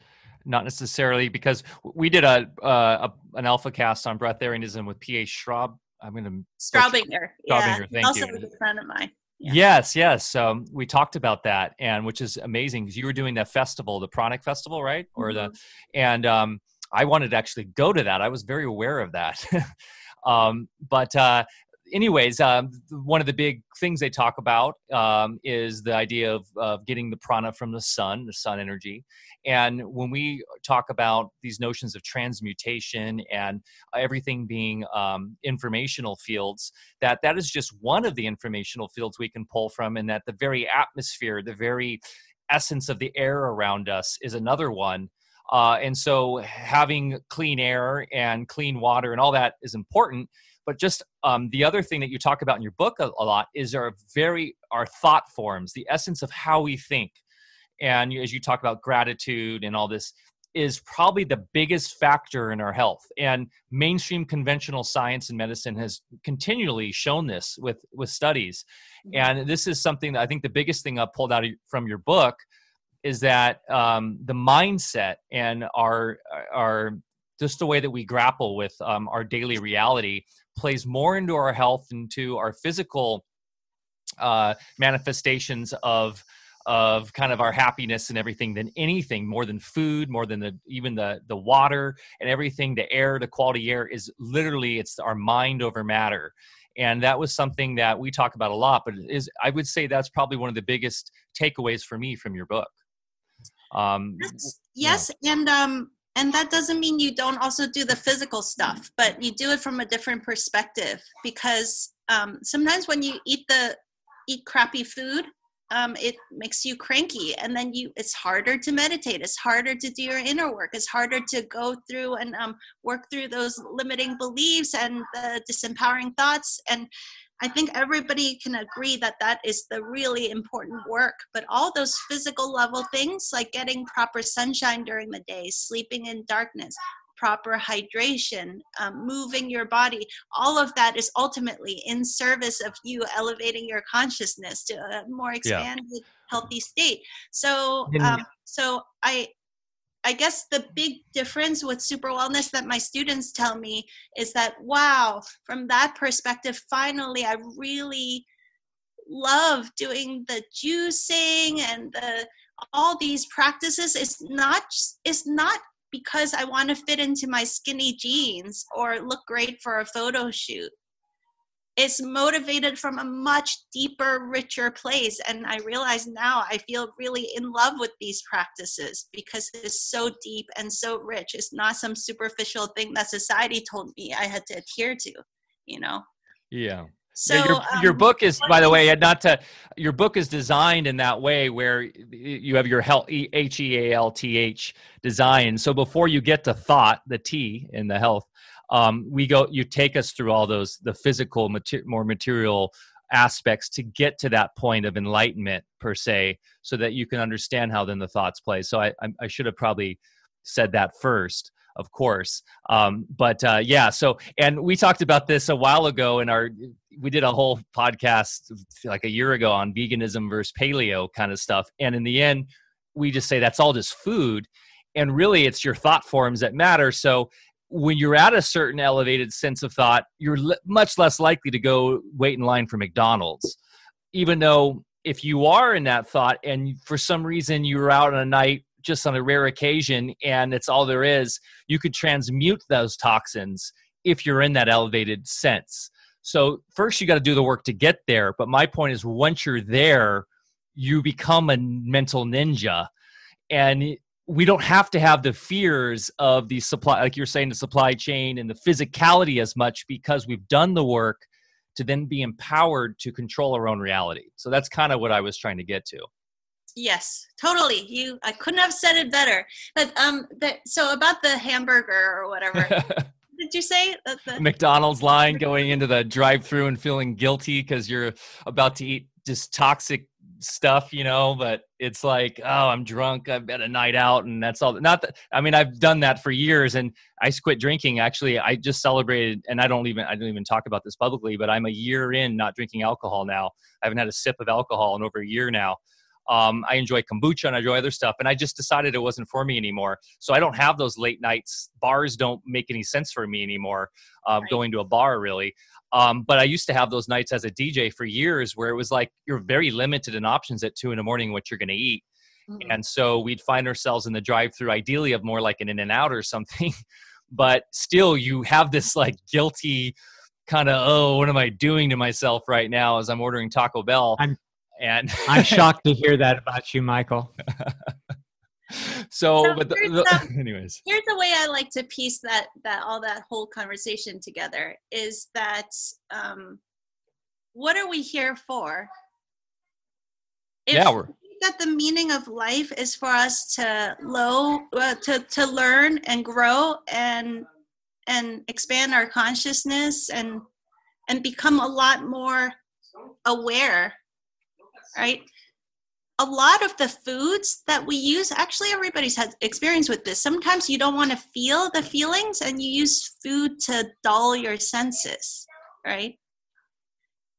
not necessarily because we did a, uh, a an alpha cast on breatharianism with P.A. Schraub. I'm going to Straubinger. Yeah, thank also you. Also a friend of mine. Yeah. Yes, yes. Um, we talked about that, and which is amazing because you were doing that festival, the Pranic Festival, right? Or mm-hmm. the, and um, I wanted to actually go to that. I was very aware of that. um, but uh, anyways, um, one of the big things they talk about um, is the idea of, of getting the prana from the sun, the sun energy. And when we talk about these notions of transmutation and everything being um, informational fields, that that is just one of the informational fields we can pull from, and that the very atmosphere, the very essence of the air around us is another one. Uh, and so having clean air and clean water and all that is important but just um, the other thing that you talk about in your book a, a lot is our very our thought forms, the essence of how we think. And as you talk about gratitude and all this, is probably the biggest factor in our health. And mainstream conventional science and medicine has continually shown this with, with studies. Mm-hmm. And this is something that I think the biggest thing I pulled out from your book is that um, the mindset and our, our just the way that we grapple with um, our daily reality plays more into our health and to our physical uh, manifestations of of kind of our happiness and everything than anything more than food more than the even the the water and everything the air the quality air is literally it's our mind over matter and that was something that we talk about a lot but is i would say that's probably one of the biggest takeaways for me from your book um yes, yes yeah. and um and that doesn't mean you don't also do the physical stuff but you do it from a different perspective because um, sometimes when you eat the eat crappy food um, it makes you cranky and then you it's harder to meditate it's harder to do your inner work it's harder to go through and um, work through those limiting beliefs and the disempowering thoughts and I think everybody can agree that that is the really important work. But all those physical level things, like getting proper sunshine during the day, sleeping in darkness, proper hydration, um, moving your body, all of that is ultimately in service of you elevating your consciousness to a more expanded, yeah. healthy state. So, um, so I I guess the big difference with super wellness that my students tell me is that, wow, from that perspective, finally, I really love doing the juicing and the all these practices. It's not it's not because I want to fit into my skinny jeans or look great for a photo shoot is motivated from a much deeper, richer place. And I realize now I feel really in love with these practices because it's so deep and so rich. It's not some superficial thing that society told me I had to adhere to, you know? Yeah. So yeah, your, um, your book is, by the way, not to your book is designed in that way where you have your health H E A L T H design. So before you get to thought, the T in the health, um, we go you take us through all those the physical mater- more material aspects to get to that point of enlightenment per se so that you can understand how then the thoughts play. So i, I should have probably said that first of course. Um, but uh, yeah so and we talked about this a while ago in our we did a whole podcast like a year ago on veganism versus paleo kind of stuff. And in the end we just say that's all just food. And really it's your thought forms that matter. So when you're at a certain elevated sense of thought, you're much less likely to go wait in line for McDonald's. Even though if you are in that thought and for some reason you're out on a night just on a rare occasion and it's all there is, you could transmute those toxins if you're in that elevated sense. So first you got to do the work to get there. But my point is once you're there, you become a mental ninja. And we don't have to have the fears of the supply, like you're saying, the supply chain and the physicality as much because we've done the work to then be empowered to control our own reality. So that's kind of what I was trying to get to. Yes, totally. You, I couldn't have said it better. But um, that so about the hamburger or whatever. did you say? The- McDonald's line going into the drive-through and feeling guilty because you're about to eat just toxic stuff, you know, but it's like, oh, I'm drunk. I've had a night out, and that's all. Not that I mean, I've done that for years, and I quit drinking. Actually, I just celebrated, and I don't even I don't even talk about this publicly, but I'm a year in not drinking alcohol now. I haven't had a sip of alcohol in over a year now. Um, I enjoy kombucha and I enjoy other stuff, and I just decided it wasn't for me anymore. So I don't have those late nights. Bars don't make any sense for me anymore. Uh, right. Going to a bar, really. Um, but I used to have those nights as a DJ for years where it was like you're very limited in options at two in the morning what you're going to eat. Mm-hmm. And so we'd find ourselves in the drive through, ideally of more like an in and out or something. but still, you have this like guilty kind of, oh, what am I doing to myself right now as I'm ordering Taco Bell? I'm, and I'm shocked to hear that about you, Michael. so, so but the, the, anyways here's the way i like to piece that that all that whole conversation together is that um what are we here for if yeah we're that the meaning of life is for us to low uh, to to learn and grow and and expand our consciousness and and become a lot more aware right? A lot of the foods that we use actually everybody's had experience with this. Sometimes you don't want to feel the feelings and you use food to dull your senses right?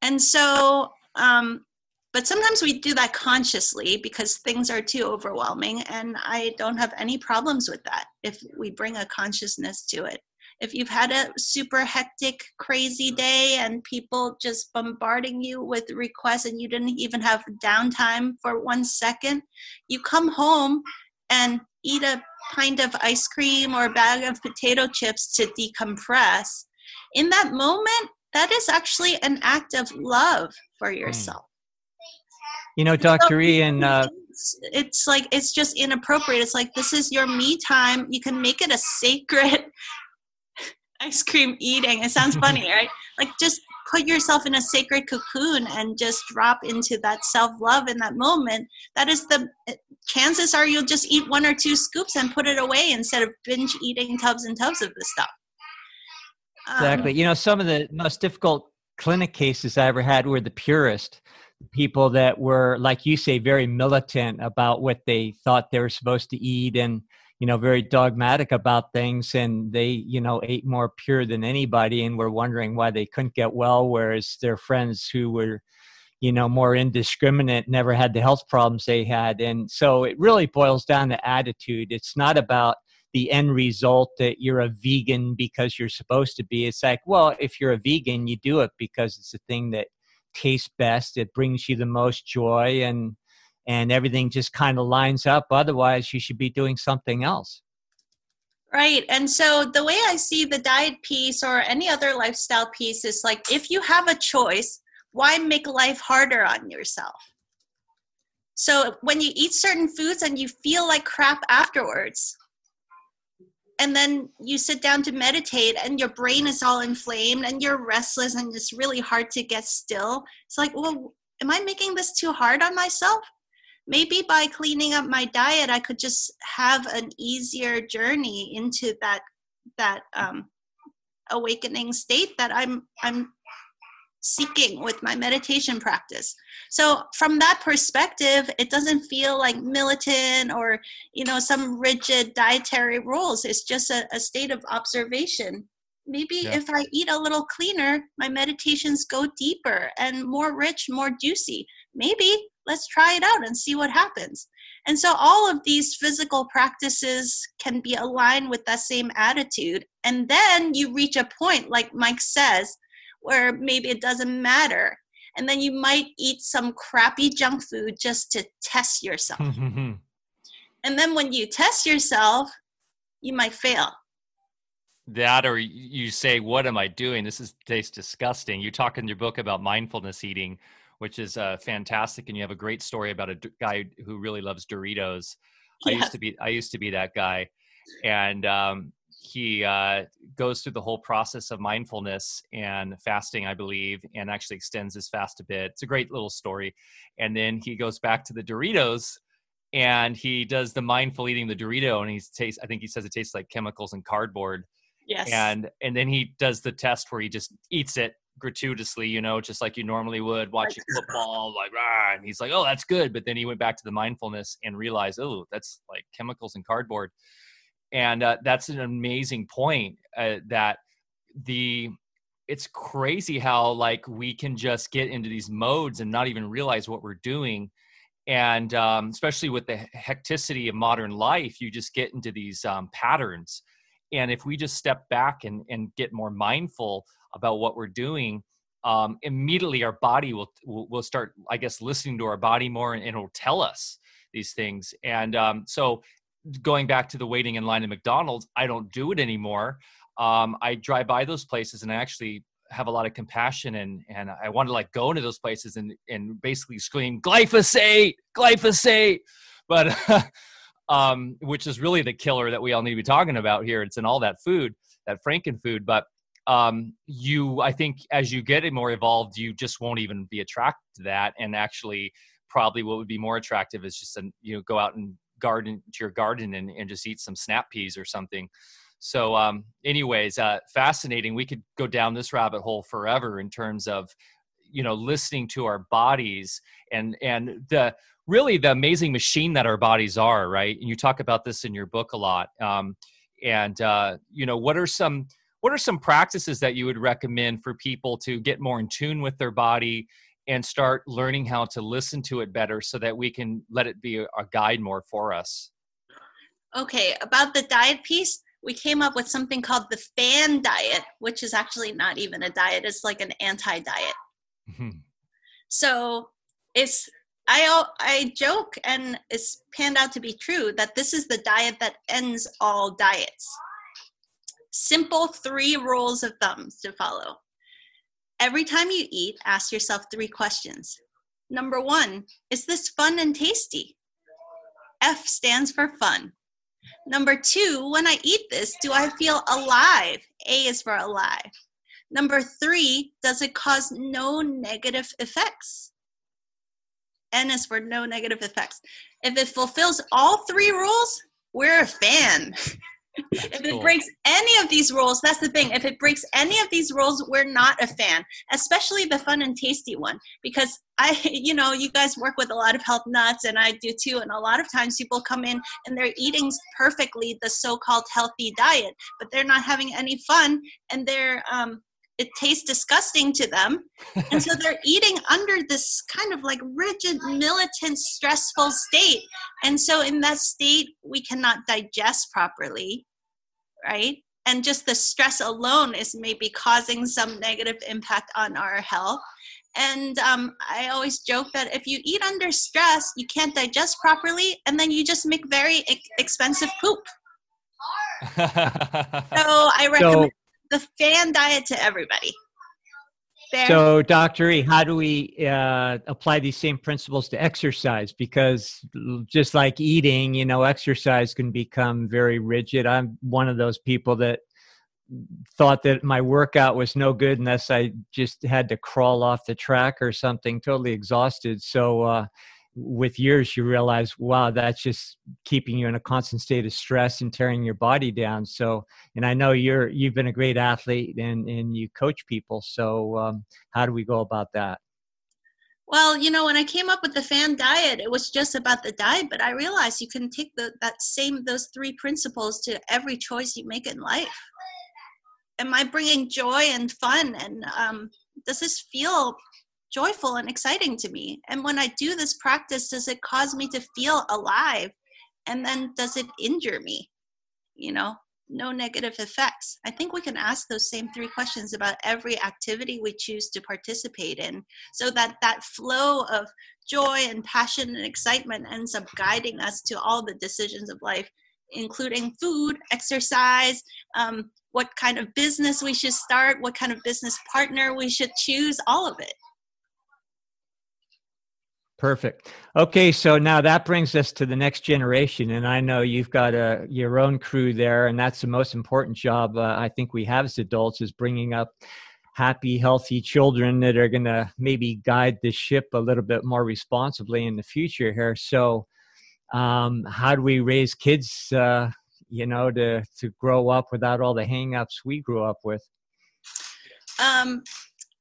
And so um but sometimes we do that consciously because things are too overwhelming and i don't have any problems with that if we bring a consciousness to it if you've had a super hectic, crazy day and people just bombarding you with requests and you didn't even have downtime for one second, you come home and eat a pint of ice cream or a bag of potato chips to decompress. In that moment, that is actually an act of love for hmm. yourself. You know, Dr. E, and uh, it's, it's like it's just inappropriate. It's like this is your me time. You can make it a sacred ice cream eating. It sounds funny, right? Like just put yourself in a sacred cocoon and just drop into that self love in that moment. That is the chances are you'll just eat one or two scoops and put it away instead of binge eating tubs and tubs of this stuff. Exactly. Um, you know, some of the most difficult clinic cases I ever had were the purest people that were, like you say, very militant about what they thought they were supposed to eat and you know very dogmatic about things and they you know ate more pure than anybody and were wondering why they couldn't get well whereas their friends who were you know more indiscriminate never had the health problems they had. And so it really boils down to attitude. It's not about the end result that you're a vegan because you're supposed to be. It's like well if you're a vegan you do it because it's the thing that tastes best. It brings you the most joy and and everything just kind of lines up. Otherwise, you should be doing something else. Right. And so the way I see the diet piece or any other lifestyle piece is like if you have a choice, why make life harder on yourself? So when you eat certain foods and you feel like crap afterwards, and then you sit down to meditate and your brain is all inflamed and you're restless and it's really hard to get still, it's like, well, am I making this too hard on myself? Maybe by cleaning up my diet i could just have an easier journey into that that um, awakening state that i'm i'm seeking with my meditation practice. So from that perspective it doesn't feel like militant or you know some rigid dietary rules. It's just a, a state of observation. Maybe yeah. if i eat a little cleaner my meditations go deeper and more rich more juicy. Maybe let's try it out and see what happens. And so all of these physical practices can be aligned with that same attitude. And then you reach a point, like Mike says, where maybe it doesn't matter. And then you might eat some crappy junk food just to test yourself. and then when you test yourself, you might fail. that or you say what am i doing this is tastes disgusting you talk in your book about mindfulness eating which is uh, fantastic and you have a great story about a d- guy who really loves doritos. I used to be i used to be that guy and um, he uh, goes through the whole process of mindfulness and fasting i believe and actually extends his fast a bit. It's a great little story. And then he goes back to the doritos and he does the mindful eating the dorito and he tastes i think he says it tastes like chemicals and cardboard. Yes. and and then he does the test where he just eats it gratuitously you know just like you normally would watching football like and he's like oh that's good but then he went back to the mindfulness and realized oh that's like chemicals and cardboard and uh, that's an amazing point uh, that the it's crazy how like we can just get into these modes and not even realize what we're doing and um, especially with the hecticity of modern life you just get into these um, patterns and if we just step back and, and get more mindful about what we're doing um, immediately our body will, will start i guess listening to our body more and, and it'll tell us these things and um, so going back to the waiting in line at mcdonald's i don't do it anymore um, i drive by those places and i actually have a lot of compassion and and i want to like go into those places and and basically scream glyphosate glyphosate but um, which is really the killer that we all need to be talking about here. It's in all that food, that Franken food. But um, you, I think, as you get more evolved, you just won't even be attracted to that. And actually, probably what would be more attractive is just, an, you know, go out and garden to your garden and, and just eat some snap peas or something. So, um, anyways, uh, fascinating. We could go down this rabbit hole forever in terms of, you know, listening to our bodies and and the really the amazing machine that our bodies are, right? And you talk about this in your book a lot. Um, and uh, you know, what are some what are some practices that you would recommend for people to get more in tune with their body and start learning how to listen to it better so that we can let it be a, guide more for us? Okay, about the diet piece, we came up with something called the fan diet, which is actually not even a diet, it's like an anti diet. Mm-hmm. So it's I I joke and it's panned out to be true that this is the diet that ends all diets. Simple three rules of thumbs to follow. Every time you eat, ask yourself three questions. Number one, is this fun and tasty? F stands for fun. Number two, when I eat this, do I feel alive? A is for alive. Number three, does it cause no negative effects? N is for no negative effects. If it fulfills all three rules, we're a fan. if it cool. breaks any of these rules, that's the thing. If it breaks any of these rules, we're not a fan, especially the fun and tasty one. Because I, you know, you guys work with a lot of health nuts, and I do too. And a lot of times people come in and they're eating perfectly the so called healthy diet, but they're not having any fun and they're, um, it tastes disgusting to them. And so they're eating under this kind of like rigid militant stressful state. And so in that state we cannot digest properly right? And just the stress alone is maybe causing some negative impact on our health. And um, i always joke that if you eat under stress you can't digest properly and then you just make very e- expensive poop. So i recommend so- the fan diet to everybody. Fair? So, Dr. E, how do we uh, apply these same principles to exercise? Because just like eating, you know, exercise can become very rigid. I'm one of those people that thought that my workout was no good unless I just had to crawl off the track or something, totally exhausted. So, uh, with years you realize wow that's just keeping you in a constant state of stress and tearing your body down. So and i know you're you've been a great athlete and and you coach people. So um, how do we go about that? Well you know when i came up with the fan diet it was just about the diet but i realized you can take the, that same those three principles to every choice you make in life. Am i bringing joy and fun? And um, does this feel joyful and exciting to me? And when I do this practice, does it cause me to feel alive? And then does it injure me? You know, no negative effects. I think we can ask those same three questions about every activity we choose to participate in so that that flow of joy and passion and excitement ends up guiding us to all the decisions of life including food, exercise, um, what kind of business we should start, what kind of business partner we should choose, all of it. Perfect. Okay, so now that brings us to the next generation, and I know you've got a your own crew there, and that's the most important job uh, I think we have as adults is bringing up happy, healthy children that are going to maybe guide the ship a little bit more responsibly in the future here. So, um, how do we raise kids, uh, you know, to to grow up without all the hangups we grew up with? Um,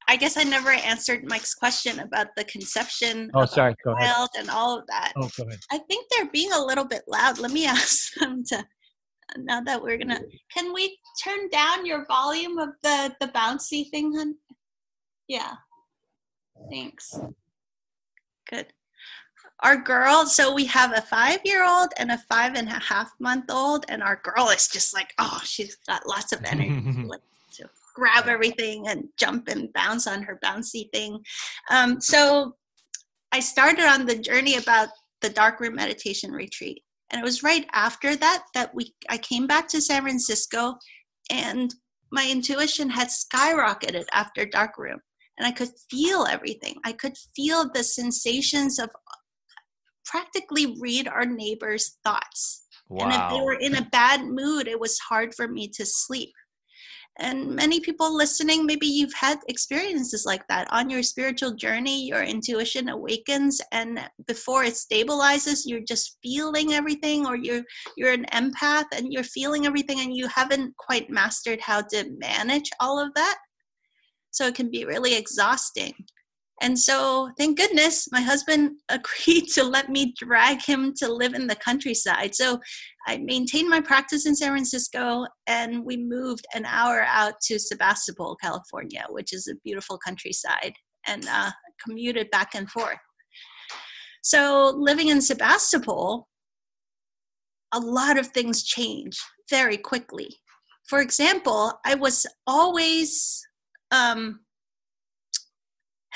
I guess I never answered Mike's question about the conception oh, of sorry. Go child ahead. and all of that. Oh, go ahead. I think they're being a little bit loud. Let me ask them to. Now that we're gonna, can we turn down your volume of the the bouncy thing, hun? Yeah. Thanks. Good. Our girl, so we have a five year old and a five and a half month old, and our girl is just like, oh, she's got lots of energy. Grab everything and jump and bounce on her bouncy thing. Um, so I started on the journey about the dark room meditation retreat. And it was right after that that we I came back to San Francisco and my intuition had skyrocketed after dark room and I could feel everything. I could feel the sensations of practically read our neighbors' thoughts. Wow. And if they were in a bad mood, it was hard for me to sleep. And many people listening, maybe you've had experiences like that on your spiritual journey. Your intuition awakens, and before it stabilizes, you're just feeling everything, or you're you're an empath and you're feeling everything, and you haven't quite mastered how to manage all of that. So it can be really exhausting. And so, thank goodness, my husband agreed to let me drag him to live in the countryside. So, I maintained my practice in San Francisco and we moved an hour out to Sebastopol, California, which is a beautiful countryside, and uh, commuted back and forth. So, living in Sebastopol, a lot of things change very quickly. For example, I was always um,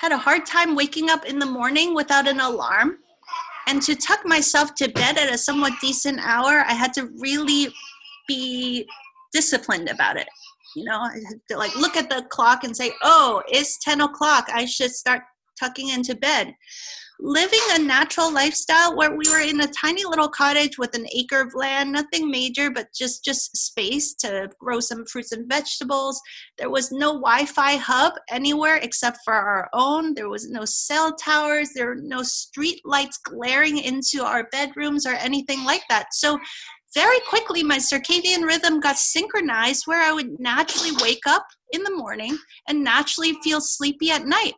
had a hard time waking up in the morning without an alarm. And to tuck myself to bed at a somewhat decent hour, I had to really be disciplined about it. You know, I had to like look at the clock and say, oh, it's 10 o'clock. I should start tucking into bed living a natural lifestyle where we were in a tiny little cottage with an acre of land nothing major but just just space to grow some fruits and vegetables. There was no wi-fi hub anywhere except for our own. There was no cell towers. There were no street lights glaring into our bedrooms or anything like that. So very quickly my circadian rhythm got synchronized where i would naturally wake up in the morning and naturally feel sleepy at night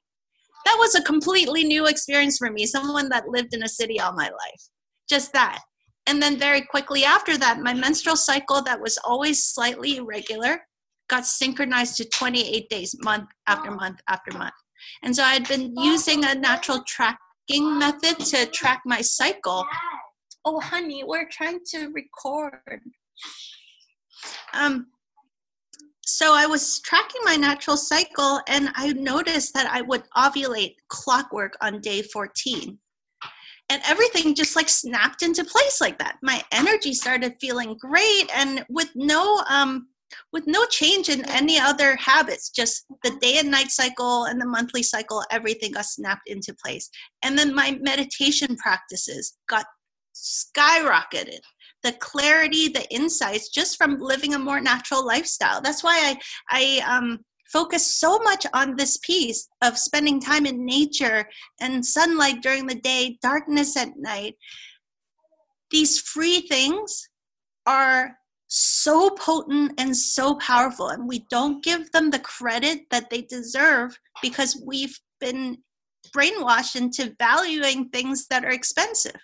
that was a completely new experience for me someone that lived in a city all my life just that. And then very quickly after that my menstrual cycle that was always slightly irregular got synchronized to 28 days month after month after month. And so i'd been using a natural tracking method to track my cycle. Oh honey we're trying to record. Um so I was tracking my natural cycle and I noticed that I would ovulate clockwork on day 14. And everything just like snapped into place like that. My energy started feeling great and with no um with no change in any other habits, just the day and night cycle and the monthly cycle, everything got snapped into place. And then my meditation practices got skyrocketed the clarity, the insights just from living a more natural lifestyle. That's why I, I um, focus so much on this piece of spending time in nature and sunlight during the day, darkness at night. These free things are so potent and so powerful, and we don't give them the credit that they deserve because we've been brainwashed into valuing things that are expensive.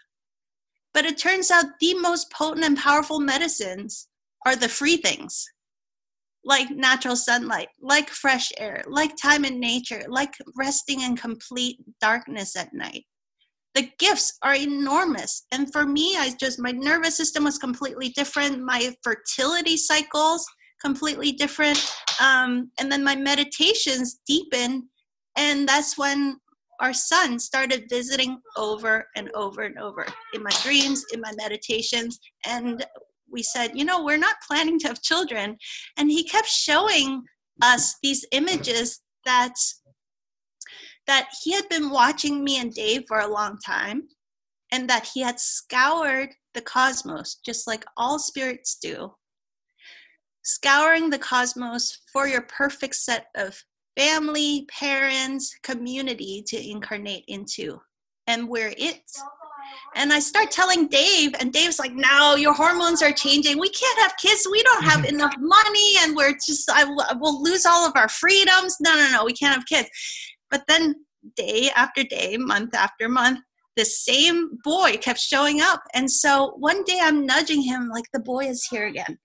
But it turns out the most potent and powerful medicines are the free things, like natural sunlight, like fresh air, like time in nature, like resting in complete darkness at night. The gifts are enormous. And for me, I just, my nervous system was completely different. My fertility cycles, completely different. Um, and then my meditations deepen. And that's when our son started visiting over and over and over in my dreams, in my meditations, and we said, you know, we're not planning to have children. And he kept showing us these images that that he had been watching me and Dave for a long time and that he had scoured the cosmos just like all spirits do scouring the cosmos for your perfect set of family parents community to incarnate into and we're it and I start telling Dave, and Dave's like, "No, your hormones are changing. We can't have kids. We don't have enough money, and we're just, I will lose all of our freedoms. No, no, no, we can't have kids." But then, day after day, month after month, the same boy kept showing up, and so one day I'm nudging him, like, "The boy is here again,"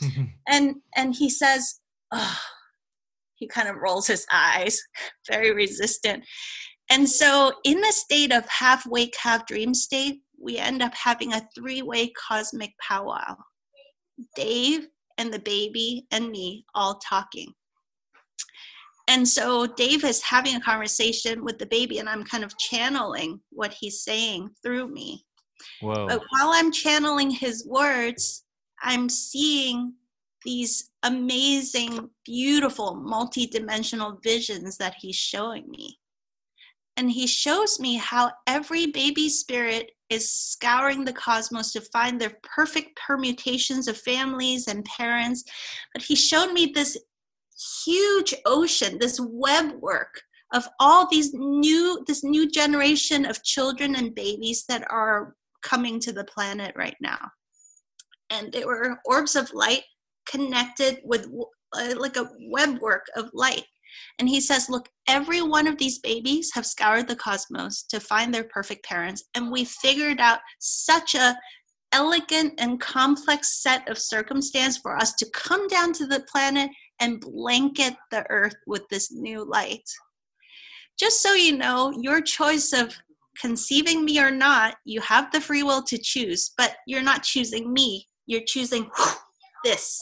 and and he says, "Oh." He kind of rolls his eyes, very resistant. And so, in the state of half wake, half dream state, we end up having a three way cosmic powwow Dave and the baby and me all talking. And so, Dave is having a conversation with the baby, and I'm kind of channeling what he's saying through me. Whoa. But while I'm channeling his words, I'm seeing these amazing, beautiful, multi-dimensional visions that he's showing me and he shows me how every baby spirit is scouring the cosmos to find their perfect permutations of families and parents. But he showed me this huge ocean, this web work of all these new, this new generation of children and babies that are coming to the planet right now. And they were orbs of light connected with uh, like a web work of light. And he says, Look, every one of these babies have scoured the cosmos to find their perfect parents. And we figured out such a elegant and complex set of circumstance for us to come down to the planet and blanket the earth with this new light. Just so you know, your choice of conceiving me or not, you have the free will to choose, but you're not choosing me. You're choosing this,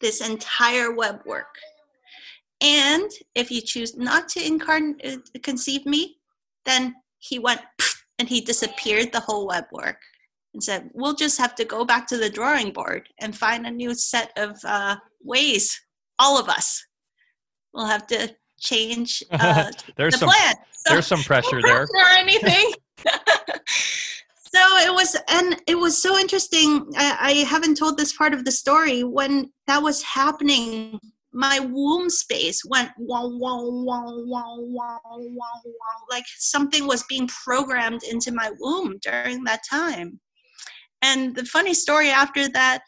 this entire web work. And if you choose not to incarnate, uh, conceive me, then he went and he disappeared the whole web work and said, we'll just have to go back to the drawing board and find a new set of uh, ways. All of us We'll have to change uh, there's the some, plan. So, there's some pressure, no pressure there. Or anything. So it was and it was so interesting I, I, haven't told this part of the story when that was happening my womb space went wow, wow, wow, wow, wow, wow, like something was being programmed into my womb during that time. And the funny story after that,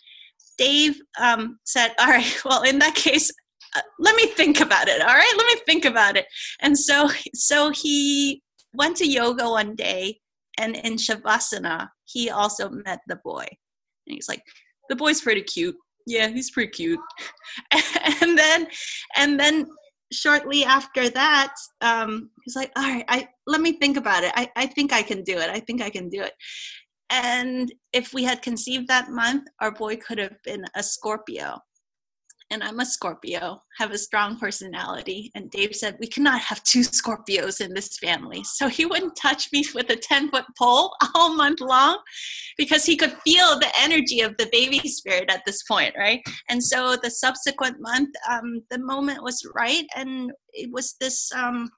Dave um, said, All right, well, in that case, uh, let me think about it. All right, let me think about it. And so, so he went to yoga one day, and in Shavasana, he also met the boy. And he's like, The boy's pretty cute. Yeah he's pretty cute. And then and then shortly after that um he's like all right i let me think about it. I, I think i can do it. I think i can do it. And if we had conceived that month our boy could have been a scorpio and I'm a Scorpio, have a strong personality. And Dave said, We cannot have two Scorpios in this family. So he wouldn't touch me with a 10 foot pole all month long because he could feel the energy of the baby spirit at this point, right? And so the subsequent month, um, the moment was right. And it was this um,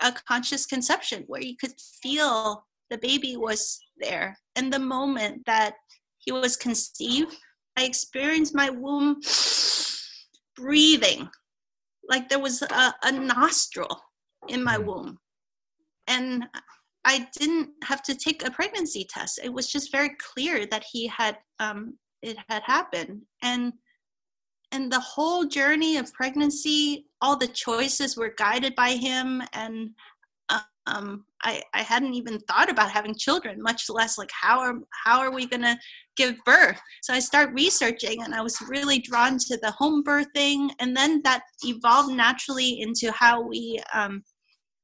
a conscious conception where you could feel the baby was there. And the moment that he was conceived, I experienced my womb breathing like there was a, a nostril in my mm. womb. And I didn't have to take a pregnancy test. It was just very clear that he had um, it had happened. And and the whole journey of pregnancy, all the choices were guided by him and um, I, I hadn't even thought about having children, much less like how are how are we gonna give birth? So I start researching, and I was really drawn to the home birthing, and then that evolved naturally into how we um,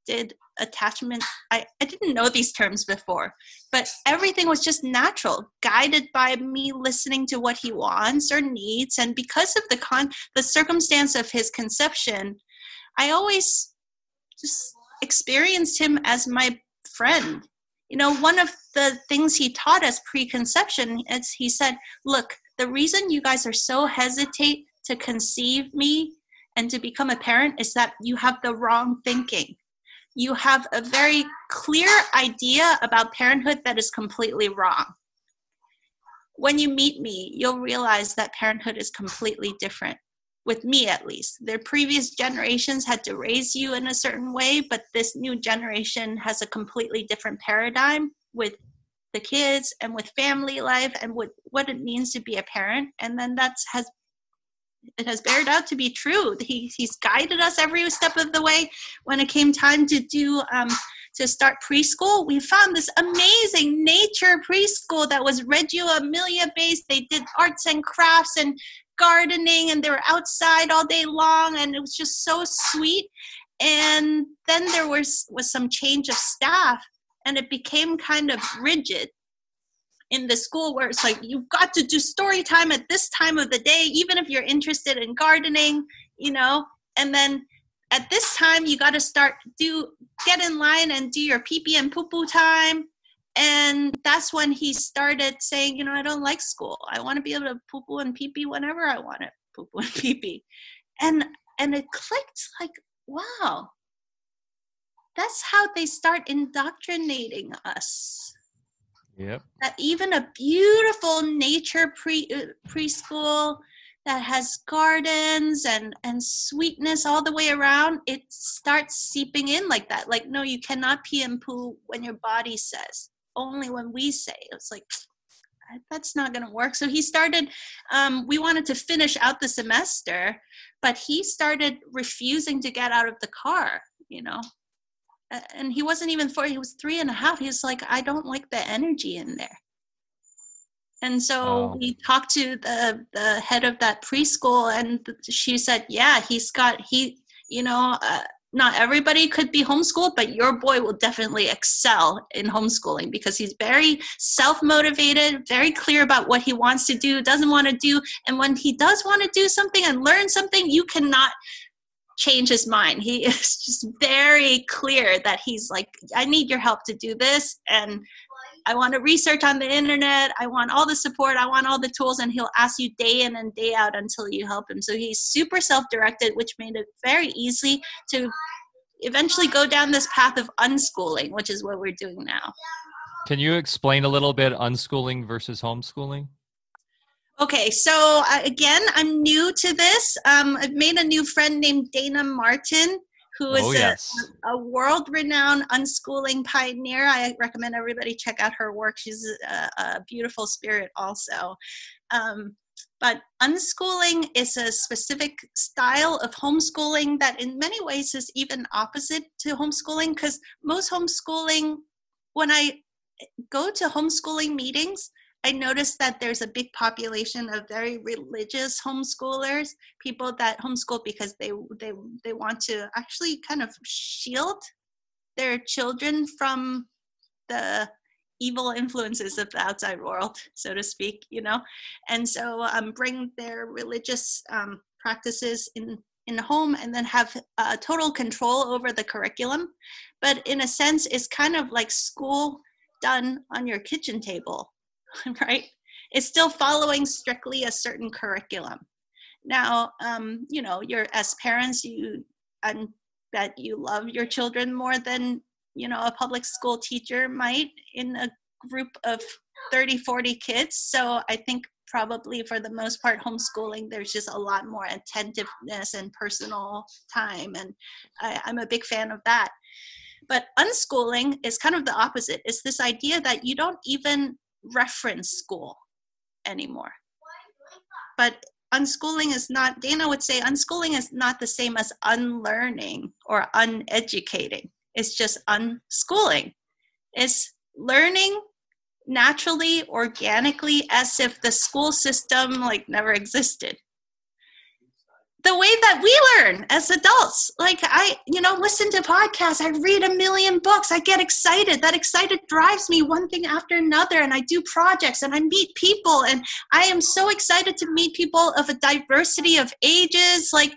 did attachment. I, I didn't know these terms before, but everything was just natural, guided by me listening to what he wants or needs, and because of the con the circumstance of his conception, I always just experienced him as my friend. you know one of the things he taught us preconception is he said look the reason you guys are so hesitate to conceive me and to become a parent is that you have the wrong thinking. You have a very clear idea about parenthood that is completely wrong. When you meet me you'll realize that parenthood is completely different with me at least. Their previous generations had to raise you in a certain way, but this new generation has a completely different paradigm with the kids and with family life and with what it means to be a parent. And then that's has it has bared out to be true. He, he's guided us every step of the way. When it came time to do um, to start preschool, we found this amazing nature preschool that was Reggio Emilia based. They did arts and crafts and gardening and they were outside all day long and it was just so sweet. And then there was was some change of staff and it became kind of rigid in the school where it's like you've got to do story time at this time of the day even if you're interested in gardening you know? And then at this time you got to start do get in line and do your pee pee and poo poo time and that's when he started saying, you know, I don't like school. I want to be able to poo poo and pee pee whenever I want to poo poo and pee pee. And and it clicked like, wow, that's how they start indoctrinating us. Yep. That even a beautiful nature pre uh, preschool that has gardens and and sweetness all the way around, it starts seeping in like that. Like, no, you cannot pee and poo when your body says only when we say it's like that's not going to work. So he started um, we wanted to finish out the semester but he started refusing to get out of the car you know? And he wasn't even four he was three and a half. He was like i don't like the energy in there. And so we talked to the the head of that preschool and she said yeah he's got he you know uh, not everybody could be homeschooled, but your boy will definitely excel in homeschooling because he's very self motivated, very clear about what he wants to do, doesn't want to do. And when he does want to do something and learn something, you cannot change his mind. He is just very clear that he's like, I need your help to do this. And I want to research on the internet. I want all the support. I want all the tools. And he'll ask you day in and day out until you help him. So he's super self directed, which made it very easy to eventually go down this path of unschooling, which is what we're doing now. Can you explain a little bit unschooling versus homeschooling? Okay, so uh, again, I'm new to this. Um, I've made a new friend named Dayna Martin who is oh, yes. a, a world renowned unschooling pioneer. I recommend everybody check out her work. She's a, a beautiful spirit, also. Um, but unschooling is a specific style of homeschooling that, in many ways, is even opposite to homeschooling because most homeschooling, when I go to homeschooling meetings, I noticed that there's a big population of very religious homeschoolers, people that homeschool because they they they want to actually kind of shield their children from the evil influences of the outside world, so to speak, you know, and so um, bring their religious um, practices in in home and then have uh, total control over the curriculum. But in a sense, it's kind of like school done on your kitchen table right? It's still following strictly a certain curriculum. Now, um, you know, you're as parents, you and that you love your children more than you know a public school teacher might in a group of 30 40 kids so i think probably for the most part homeschooling there's just a lot more attentiveness and personal time and I, i'm a big fan of that but unschooling is kind of the opposite it's this idea that you don't even reference school anymore. But unschooling is not, Dayna would say, unschooling is not the same as unlearning or uneducating. It's just unschooling. It's learning naturally, organically, as if the school system like never existed the way that we learn as adults. Like i you know listen to podcasts. I read a million books. I get excited. That excited drives me one thing after another and i do projects and i meet people and i am so excited to meet people of a diversity of ages like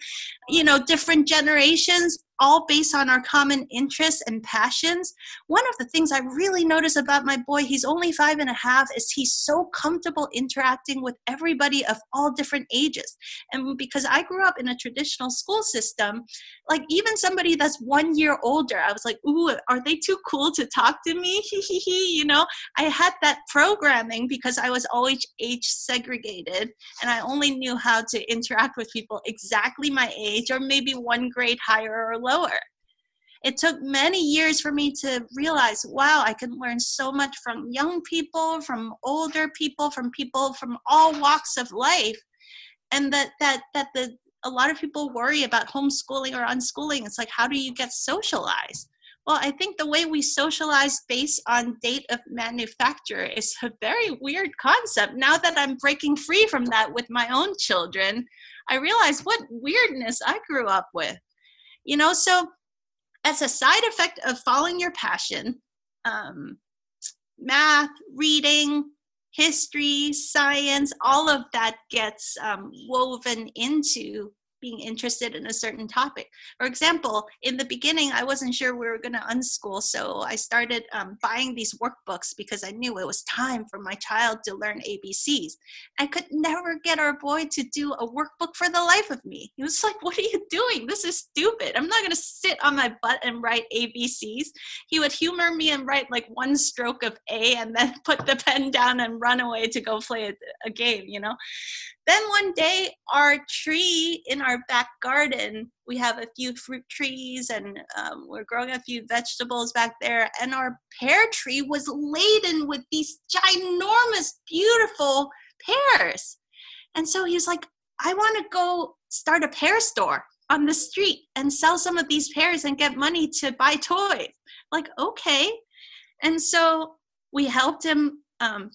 you know different generations all based on our common interests and passions. One of the things I really notice about my boy, he's only five and a half, is he's so comfortable interacting with everybody of all different ages. And because I grew up in a traditional school system, like even somebody that's one year older, I was like, ooh, are they too cool to talk to me? you know, I had that programming because I was always age segregated and I only knew how to interact with people exactly my age or maybe one grade higher or lower. It took many years for me to realize, wow, I can learn so much from young people, from older people, from people from all walks of life. And that that that the a lot of people worry about homeschooling or unschooling. It's like, how do you get socialized? Well, I think the way we socialize based on date of manufacture is a very weird concept. Now that I'm breaking free from that with my own children, I realize what weirdness I grew up with. You know, so as a side effect of following your passion, um, math, reading, history, science, all of that gets um, woven into being interested in a certain topic. For example, in the beginning, I wasn't sure we were going to unschool, so I started um, buying these workbooks because I knew it was time for my child to learn ABCs. I could never get our boy to do a workbook for the life of me. He was like, What are you doing? This is stupid. I'm not going to sit on my butt and write ABCs. He would humor me and write like one stroke of A and then put the pen down and run away to go play a, a game, you know? Then one day, our tree in our back garden, we have a few fruit trees and um, we're growing a few vegetables back there. And our pear tree was laden with these ginormous, beautiful pears. And so he was like, I want to go start a pear store on the street and sell some of these pears and get money to buy toys. Like, okay. And so we helped him um,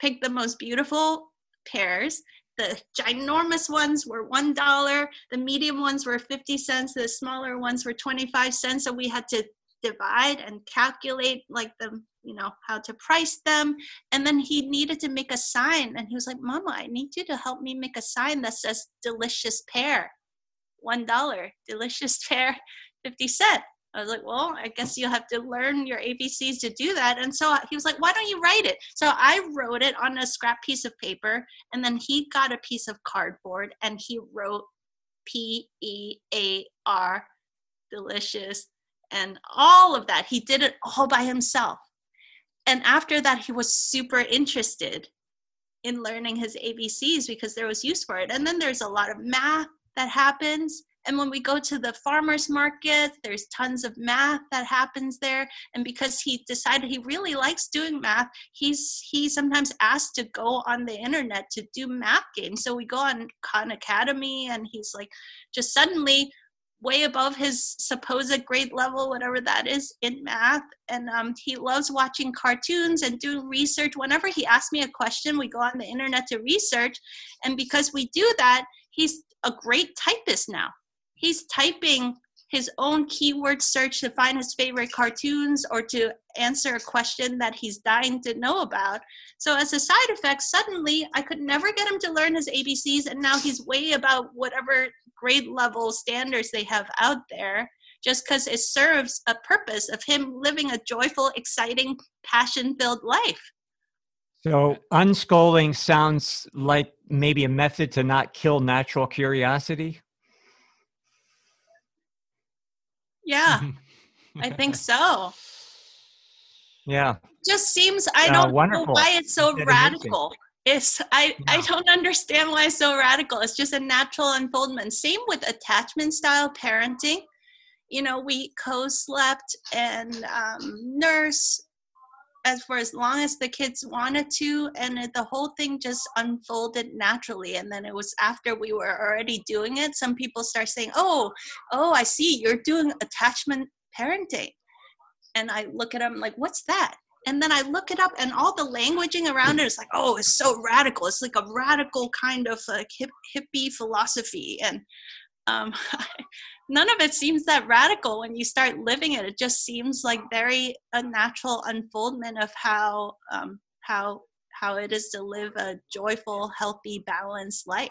pick the most beautiful pears the ginormous ones were one dollar the medium ones were 50 cents the smaller ones were 25 cents. So we had to divide and calculate like the you know how to price them. And then he needed to make a sign and he was like mama i need you to help me make a sign that says delicious pear one dollar delicious pear 50 cent I was like, well, I guess you'll have to learn your ABCs to do that. And so he was like, why don't you write it? So I wrote it on a scrap piece of paper, and then he got a piece of cardboard and he wrote P E A R, delicious, and all of that. He did it all by himself. And after that, he was super interested in learning his ABCs because there was use for it. And then there's a lot of math that happens and when we go to the farmers market, there's tons of math that happens there. And because he decided he really likes doing math, he's he sometimes asked to go on the internet to do math games. So we go on Khan Academy, and he's like just suddenly way above his supposed grade level, whatever that is, in math. And um, he loves watching cartoons and doing research. Whenever he asks me a question, we go on the internet to research. And because we do that, he's a great typist now he's typing his own keyword search to find his favorite cartoons or to answer a question that he's dying to know about. So, as a side effect, suddenly I could never get him to learn his ABCs, and now he's way about whatever grade level standards they have out there just because it serves a purpose of him living a joyful, exciting, passion filled life. So, unschooling sounds like maybe a method to not kill natural curiosity. Yeah, I think so. Yeah. Just seems I don't uh, know why it's so radical. It's I I don't understand why it's so radical. It's just a natural unfoldment. Same with attachment style parenting. You know, we co-slept and um, nurse as for as long as the kids wanted to and the whole thing just unfolded naturally and then it was after we were already doing it some people start saying oh oh i see you're doing attachment parenting. And i look at them like what's that? And then i look it up and all the languaging around it is like oh it's so radical. It's like a radical kind of like hip, hippie philosophy. And um, none of it seems that radical when you start living it. It just seems like very a natural unfoldment of how um, how how it is to live a joyful, healthy, balanced life.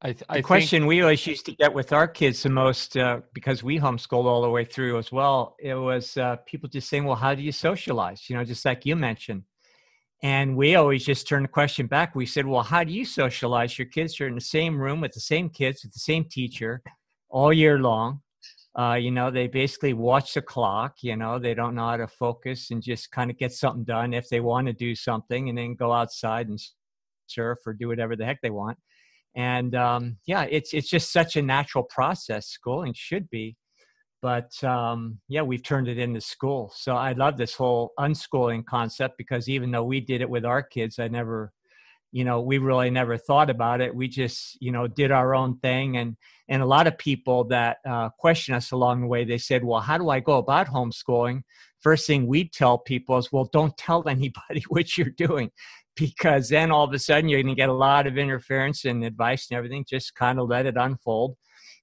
I, th- the I question think, we always used to get with our kids the most uh, because we homeschooled all the way through as well it was uh, people just saying well how do you socialize? You know just like you mentioned. And we always just turned the question back. We said well how do you socialize? Your kids are in the same room with the same kids with the same teacher all year long. Uh, you know they basically watch the clock you know they don't know how to focus and just kind of get something done if they want to do something and then go outside and surf or do whatever the heck they want. And um, yeah it's it's just such a natural process schooling should be. But um, yeah we've turned it into school. So i love this whole unschooling concept because even though we did it with our kids i never you know we really never thought about it we just you know did our own thing and and a lot of people that uh, question us along the way they said well how do i go about homeschooling first thing we tell people is well don't tell anybody what you're doing because then all of a sudden you're going to get a lot of interference and advice and everything. Just kind of let it unfold.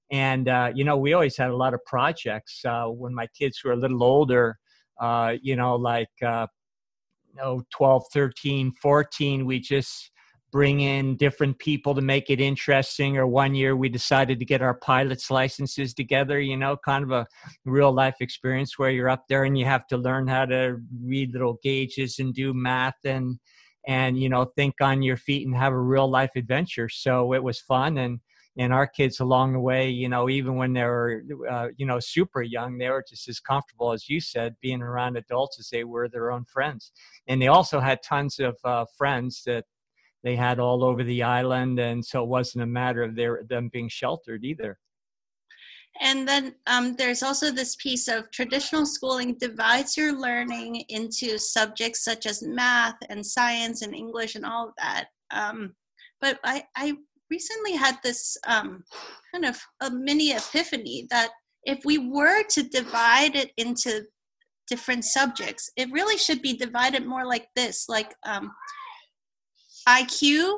And, uh, you know, we always had a lot of projects uh, when my kids were a little older, uh, you know, like, uh, know, 12, 13, 14, we just bring in different people to make it interesting. Or one year we decided to get our pilot's licenses together, you know, kind of a real life experience where you're up there and you have to learn how to read little gauges and do math and, and you know think on your feet and have a real life adventure so it was fun and and our kids along the way you know even when they were uh, you know super young they were just as comfortable as you said being around adults as they were their own friends and they also had tons of uh, friends that they had all over the island and so it wasn't a matter of their them being sheltered either and then um, there's also this piece of traditional schooling divides your learning into subjects such as math and science and English and all of that. Um, but I, I recently had this um, kind of a mini epiphany that if we were to divide it into different subjects, it really should be divided more like this, like um, IQ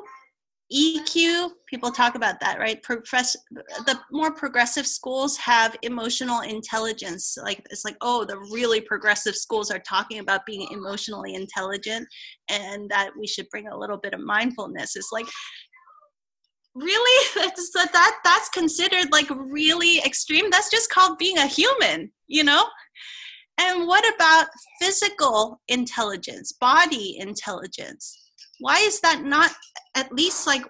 EQ, people talk about that, right? Profess- the more progressive schools have emotional intelligence. Like it's like, oh, the really progressive schools are talking about being emotionally intelligent, and that we should bring a little bit of mindfulness. It's like, really, that's that that's considered like really extreme. That's just called being a human, you know. And what about physical intelligence, body intelligence? Why is that not at least like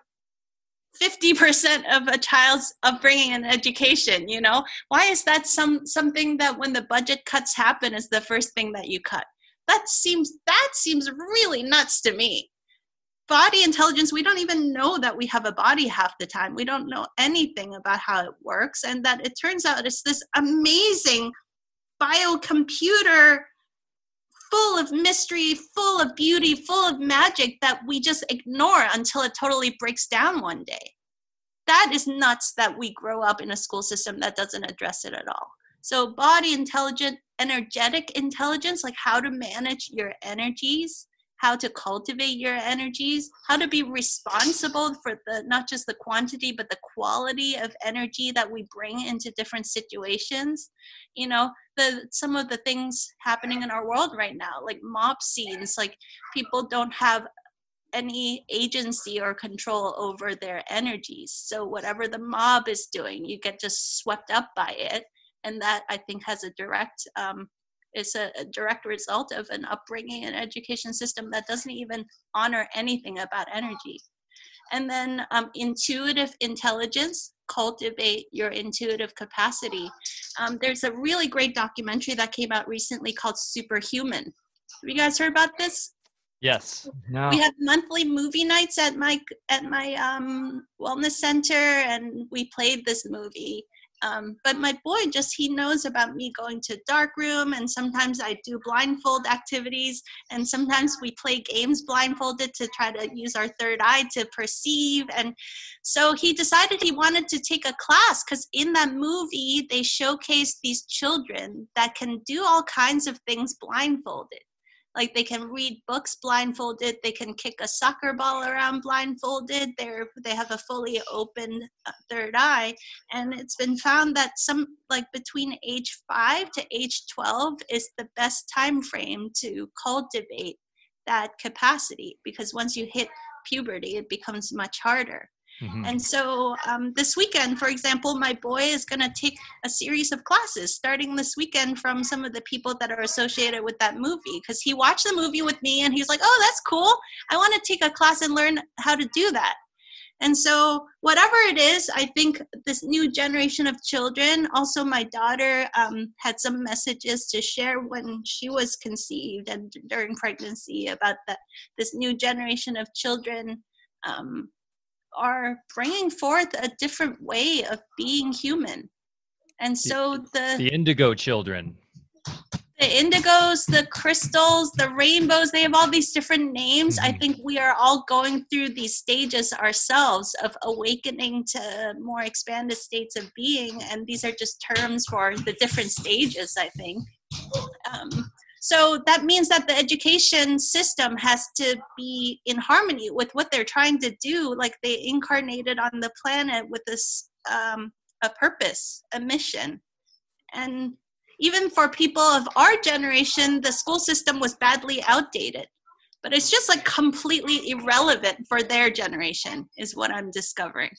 50% of a child's upbringing and education you know? Why is that some something that when the budget cuts happen is the first thing that you cut? That seems that seems really nuts to me. Body intelligence we don't even know that we have a body half the time. We don't know anything about how it works and that it turns out it's this amazing biocomputer full of mystery, full of beauty, full of magic that we just ignore until it totally breaks down one day. That is nuts that we grow up in a school system that doesn't address it at all. So, body intelligent, energetic intelligence, like how to manage your energies, how to cultivate your energies, how to be responsible for the not just the quantity but the quality of energy that we bring into different situations. You know, the some of the things happening in our world right now, like mob scenes, like people don't have any agency or control over their energies. So whatever the mob is doing, you get just swept up by it. And that I think has a direct um, is a, a, direct result of an upbringing and education system that doesn't even honor anything about energy. And then um, intuitive intelligence, cultivate your intuitive capacity. Um, there's a really great documentary that came out recently called Superhuman. Have you guys heard about this? Yes. No. We have monthly movie nights at my at my um, wellness center, and we played this movie. Um, but my boy just he knows about me going to dark room and sometimes i do blindfold activities and sometimes we play games blindfolded to try to use our third eye to perceive and so he decided he wanted to take a class because in that movie they showcase these children that can do all kinds of things blindfolded like they can read books blindfolded they can kick a soccer ball around blindfolded they're they have a fully open uh, third eye. And it's been found that some like between age 5 to age 12 is the best time frame to cultivate that capacity because once you hit puberty it becomes much harder Mm-hmm. And so um, this weekend, for example, my boy is going to take a series of classes starting this weekend from some of the people that are associated with that movie because he watched the movie with me and he's like, oh, that's cool. I want to take a class and learn how to do that. And so, whatever it is, I think this new generation of children, also, my daughter um, had some messages to share when she was conceived and during pregnancy about that this new generation of children um, are bringing forth a different way of being human. And so the the indigo children. The indigos, the crystals, the rainbows, they have all these different names. Mm-hmm. I think we are all going through these stages ourselves of awakening to more expanded states of being. And these are just terms for the different stages, I think. Um, so that means that the education system has to be in harmony with what they're trying to do. Like they incarnated on the planet with this um, a purpose, a mission, and even for people of our generation, the school system was badly outdated. But it's just like completely irrelevant for their generation, is what I'm discovering.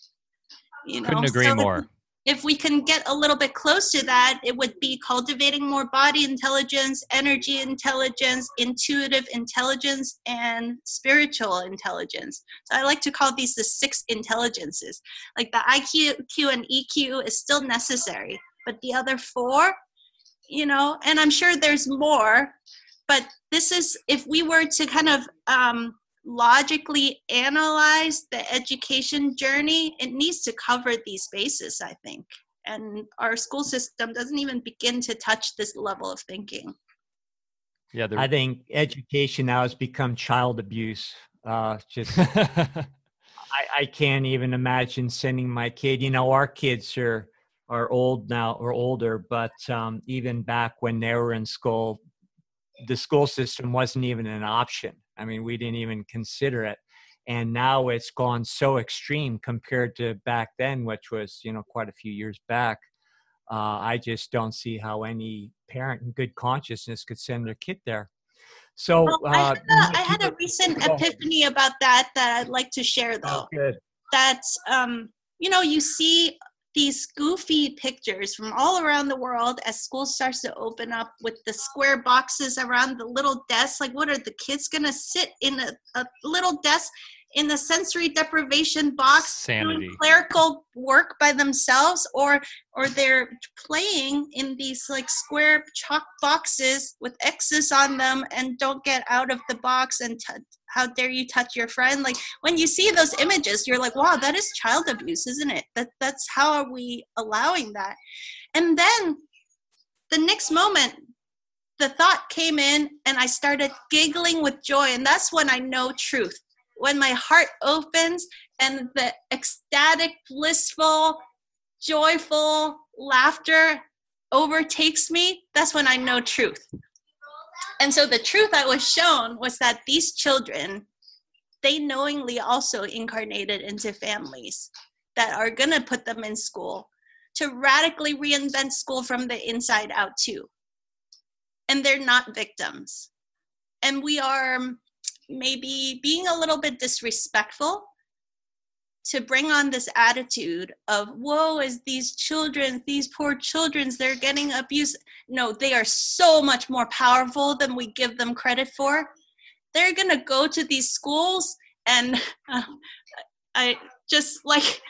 You know? Couldn't agree so more if we can get a little bit close to that, it would be cultivating more body intelligence, energy intelligence, intuitive intelligence, and spiritual intelligence. So I like to call these the six intelligences. Like the IQ Q and EQ is still necessary, but the other four, you know, and I'm sure there's more, but this is if we were to kind of um, logically analyze the education journey, it needs to cover these bases, I think. And our school system doesn't even begin to touch this level of thinking. Yeah, I think education now has become child abuse. Uh, just, I, I can't even imagine sending my kid. You know, our kids are are old now or older, but um, even back when they were in school, the school system wasn't even an option. I mean, we didn't even consider it. And now it's gone so extreme compared to back then, which was, you know, quite a few years back. Uh, I just don't see how any parent in good consciousness could send their kid there. So well, uh, I, had a, I, had a recent epiphany about that that I'd like to share, though. Oh, good. That um, you know, you see these goofy pictures from all around the world as school starts to open up with the square boxes around the little desks. Like, what are the kids to sit in a, a little desk in the sensory deprivation box Sanity. doing clerical work by themselves or or they're playing in these like square chalk boxes with x's on them and don't get out of the box and t- how dare you touch your friend? Like when you see those images you're like wow that is child abuse isn't it? That that's how are we allowing that? And then the next moment the thought came in and i started giggling with joy and that's when i know truth when my heart opens and the ecstatic blissful joyful laughter overtakes me that's when i know truth and so the truth I was shown was that these children, they knowingly also incarnated into families that are going to put them in school to radically reinvent school from the inside out, too. And they're not victims. And we are maybe being a little bit disrespectful to bring on this attitude of whoa is these children these poor children they're getting abused. No they are so much more powerful than we give them credit for. They're going to go to these schools and uh, i just like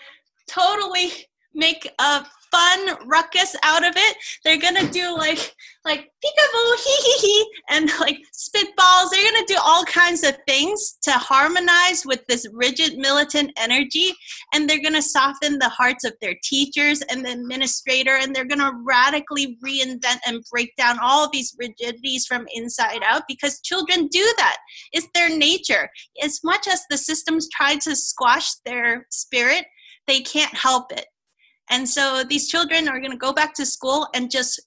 totally make a fun ruckus out of it. They're gonna do like like peekaboo hee hee hee and like spitballs. They're gonna do all kinds of things to harmonize with this rigid militant energy, and they're gonna soften the hearts of their teachers and the administrator, and they're gonna radically reinvent and break down all these rigidities from inside out because children do that. It's their nature. As much as the systems try to squash their spirit, they can't help it and so these children are going to go back to school and just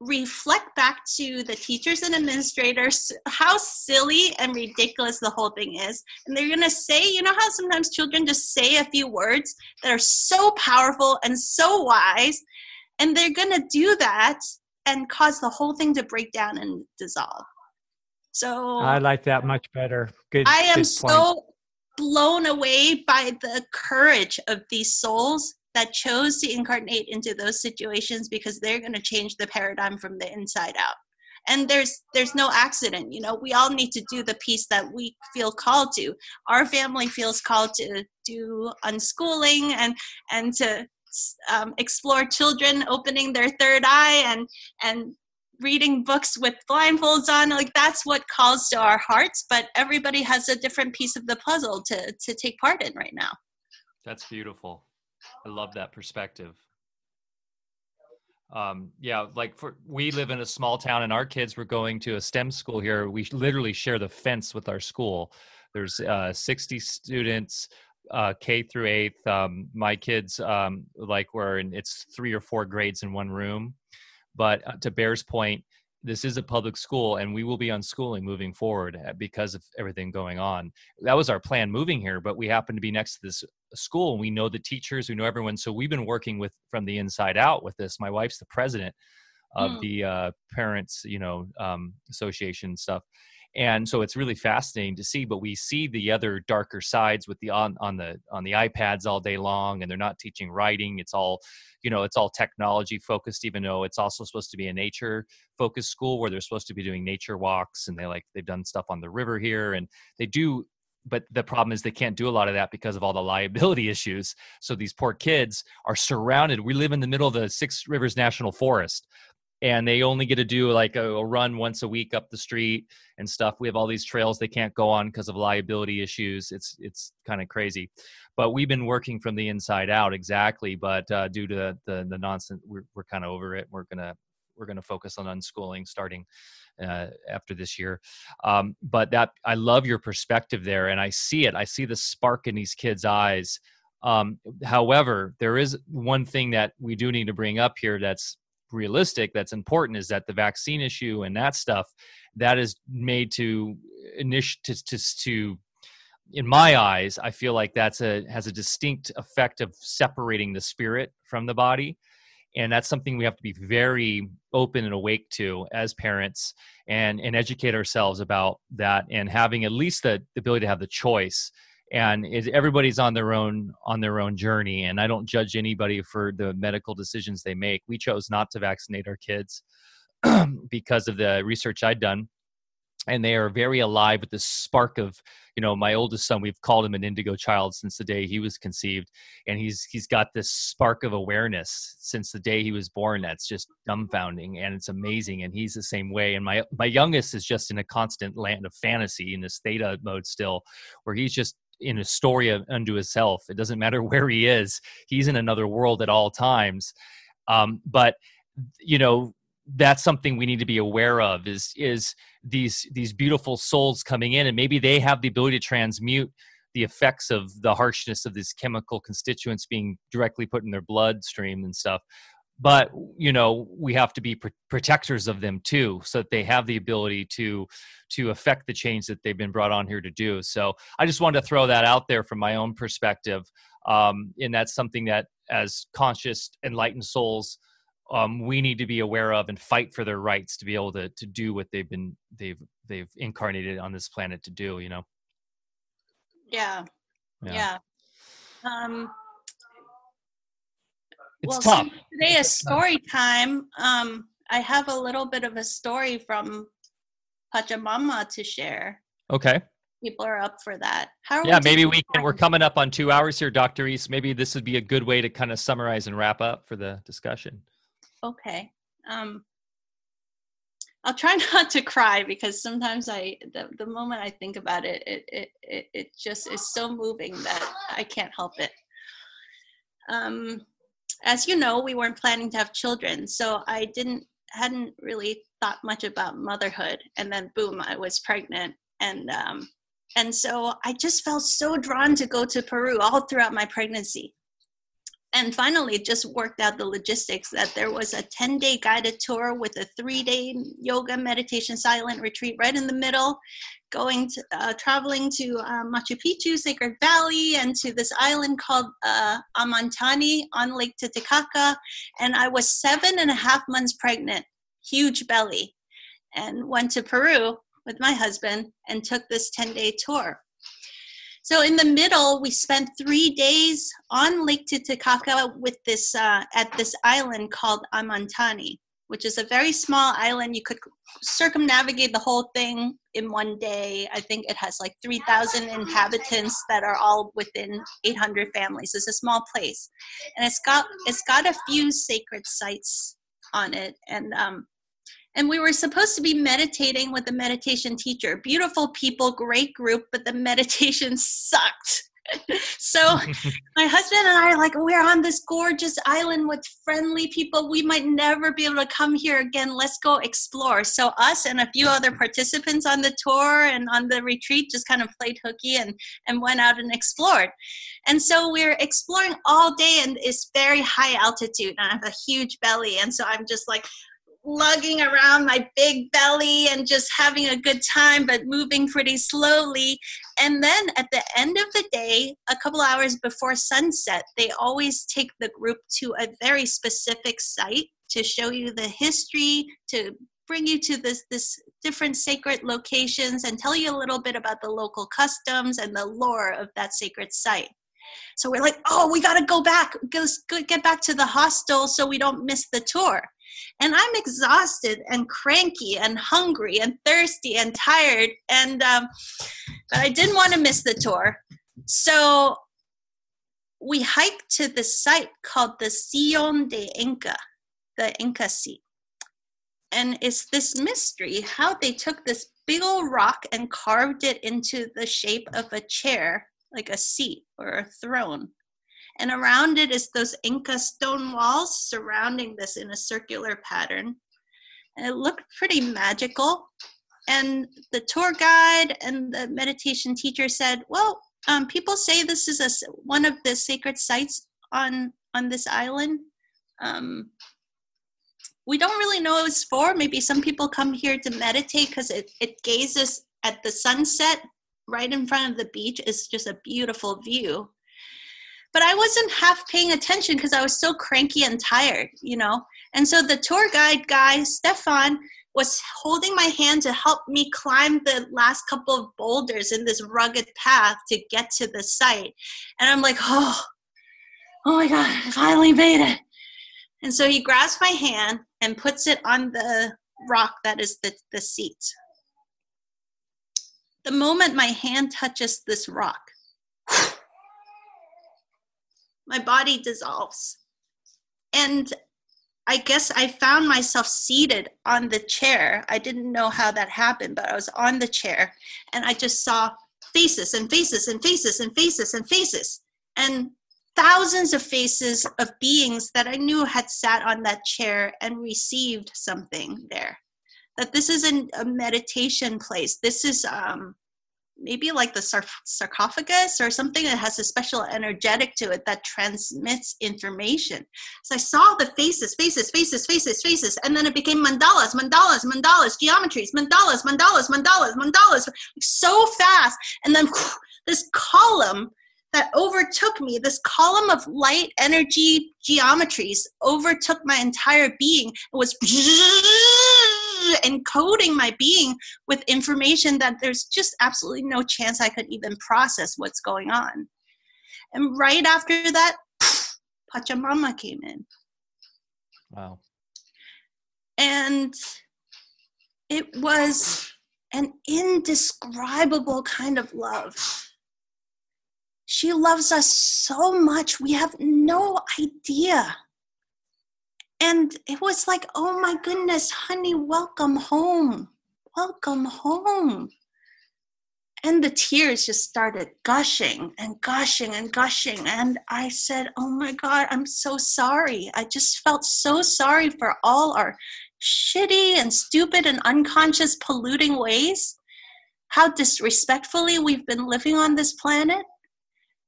reflect back to the teachers and administrators how silly and ridiculous the whole thing is. And they're going to say, you know how sometimes children just say a few words that are so powerful and so wise, and they're going to do that and cause the whole thing to break down and dissolve. So I like that much better. Good. I am good so blown away by the courage of these souls that chose to incarnate into those situations because they're going to change the paradigm from the inside out. And there's there's no accident you know we all need to do the piece that we feel called to. Our family feels called to do unschooling and and to um, explore children opening their third eye and and reading books with blindfolds on like that's what calls to our hearts but everybody has a different piece of the puzzle to to take part in right now. That's beautiful i love that perspective. Um, yeah like for we live in a small town and our kids were going to a stem school here. We literally share the fence with our school. There's uh, 60 students uh, k through eighth. Um, my kids um, like were in it's three or four grades in one room. But uh, to bear's point this is a public school and we will be unschooling moving forward uh, because of everything going on. That was our plan moving here but we happen to be next to this school and we know the teachers we know everyone. So we've been working with from the inside out with this. My wife's the president of mm. the uh, parents you know um, association stuff. And so it's really fascinating to see but we see the other darker sides with the on on the on the ipads all day long and they're not teaching writing. It's all you know it's all technology focused even though it's also supposed to be a nature focused school where they're supposed to be doing nature walks and they like they've done stuff on the river here and they do but the problem is they can't do a lot of that because of all the liability issues. So these poor kids are surrounded. We live in the middle of the six rivers national forest and they only get to do like a, a, run once a week up the street and stuff. We have all these trails they can't go on because of liability issues. It's it's kind of crazy. But we've been working from the inside out exactly but uh, due to the the nonsense we're, we're kind of over it. We're gonna we're gonna focus on unschooling starting uh, after this year. Um, but that i love your perspective there and i see it. I see the spark in these kids eyes. Um, however there is one thing that we do need to bring up here that's realistic that's important is that the vaccine issue and that stuff that is made to to, to, to in my eyes i feel like that's a has a distinct effect of separating the spirit from the body and that's something we have to be very open and awake to as parents and and educate ourselves about that and having at least the, the ability to have the choice. And everybody's on their own on their own journey. And i don't judge anybody for the medical decisions they make. We chose not to vaccinate our kids because of the research i'd done and they are very alive with this spark of you know my oldest son we've called him an indigo child since the day he was conceived and he's he's got this spark of awareness since the day he was born that's just dumbfounding and it's amazing and he's the same way and my my youngest is just in a constant land of fantasy in this theta mode still where he's just in a story of, unto himself. It doesn't matter where he is; he's in another world at all times. Um, but you know, that's something we need to be aware of. Is is these these beautiful souls coming in, and maybe they have the ability to transmute the effects of the harshness of these chemical constituents being directly put in their bloodstream and stuff but you know we have to be pr- protectors of them too so that they have the ability to to affect the change that they've been brought on here to do so i just wanted to throw that out there from my own perspective um, and that's something that as conscious enlightened souls um, we need to be aware of and fight for their rights to be able to to do what they've been they've they've incarnated on this planet to do you know yeah yeah, yeah. um it's well, tough. Today is story time. Um, I have a little bit of a story from Pachamama to share. Okay. People are up for that. How yeah, we maybe we can. We're coming up on two hours here, Dr. East. Maybe this would be a good way to kind of summarize and wrap up for the discussion. Okay. Um, I'll try not to cry because sometimes I, the, the moment I think about it, it, it, it, it just is so moving that I can't help it. Um, as you know, we weren't planning to have children, so I didn't hadn't really thought much about motherhood. And then boom, I was pregnant, and um, and so I just felt so drawn to go to Peru all throughout my pregnancy. And finally, just worked out the logistics that there was a 10 day guided tour with a three day yoga, meditation, silent retreat right in the middle going to uh, traveling to uh, Machu Picchu, Sacred Valley, and to this island called uh, Amantani on Lake Titicaca. And I was seven and a half months pregnant, huge belly, and went to Peru with my husband and took this 10 day tour. So in the middle, we spent three days on Lake Titicaca with this uh, at this island called Amantani, which is a very small island. You could circumnavigate the whole thing in one day. I think it has like 3,000 inhabitants that are all within 800 families. It's a small place, and it's got it's got a few sacred sites on it, and um, and we were supposed to be meditating with a meditation teacher. Beautiful people, great group, but the meditation sucked. so my husband and I are like, we're on this gorgeous island with friendly people. We might never be able to come here again. Let's go explore. So us and a few other participants on the tour and on the retreat just kind of played hooky and, and went out and explored. And so we're exploring all day and it's very high altitude and I have a huge belly. And so I'm just like, lugging around my big belly and just having a good time, but moving pretty slowly. And then at the end of the day, a couple hours before sunset, they always take the group to a very specific site to show you the history, to bring you to this this different sacred locations and tell you a little bit about the local customs and the lore of that sacred site. So we're like, oh, we got to go back, go, get back to the hostel so we don't miss the tour. And I'm exhausted and cranky and hungry and thirsty and tired. And um, but I didn't want to miss the tour, so we hiked to the site called the Sillon de Inca, the Inca seat. And it's this mystery how they took this big old rock and carved it into the shape of a chair, like a seat or a throne and around it is those Inca stone walls surrounding this in a circular pattern. And it looked pretty magical. And the tour guide and the meditation teacher said, "Well, um, people say this is a, one of the sacred sites on on this island. Um, we don't really know what it's for. Maybe some people come here to meditate because it, it gazes at the sunset right in front of the beach. It's just a beautiful view but I wasn't half paying attention because I was so cranky and tired, you know. And so the tour guide guy, Stefan, was holding my hand to help me climb the last couple of boulders in this rugged path to get to the site. And I'm like, oh, oh my God, I finally made it. And so he grabs my hand and puts it on the rock that is the, the seat. The moment my hand touches this rock, my body dissolves. And I guess I found myself seated on the chair. I didn't know how that happened, but I was on the chair and I just saw faces and faces and faces and faces and faces and thousands of faces of beings that I knew had sat on that chair and received something there. That this isn't a meditation place. This is um, maybe like the sarcophagus or something that has a special energetic to it that transmits information. So I saw the faces, faces, faces, faces, faces, and then it became mandalas, mandalas, mandalas, geometries, mandalas, mandalas, mandalas, mandalas, so fast. And then this column that overtook me, this column of light energy geometries overtook my entire being. It was encoding my being with information that there's just absolutely no chance I could even process what's going on. And right after that, Pachamama came in. Wow. And it was an indescribable kind of love. She loves us so much, we have no idea. And it was like, oh my goodness, honey, welcome home. Welcome home. And the tears just started gushing and gushing and gushing. And I said, Oh my God, I'm so sorry. I just felt so sorry for all our shitty and stupid and unconscious polluting ways. How disrespectfully we've been living on this planet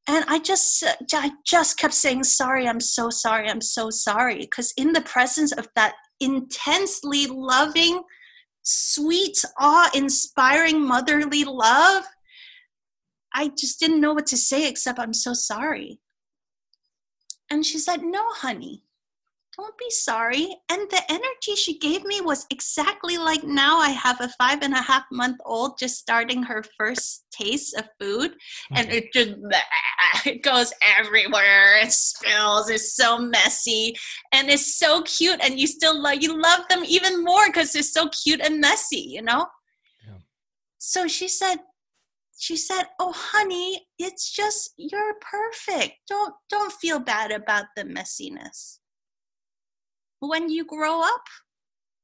and i just i just kept saying sorry i'm so sorry i'm so sorry. Because in the presence of that intensely loving sweet awe-inspiring motherly love i just didn't know what to say except i'm so sorry. And she said no honey don't be sorry. And the energy she gave me was exactly like now I have a five and a half month old just starting her first taste of food. And mm-hmm. it just it goes everywhere. It spills. It's so messy. And it's so cute. And you still love you love them even more because they're so cute and messy, you know? Yeah. So she said, she said oh honey it's just you're perfect don't don't feel bad about the messiness when you grow up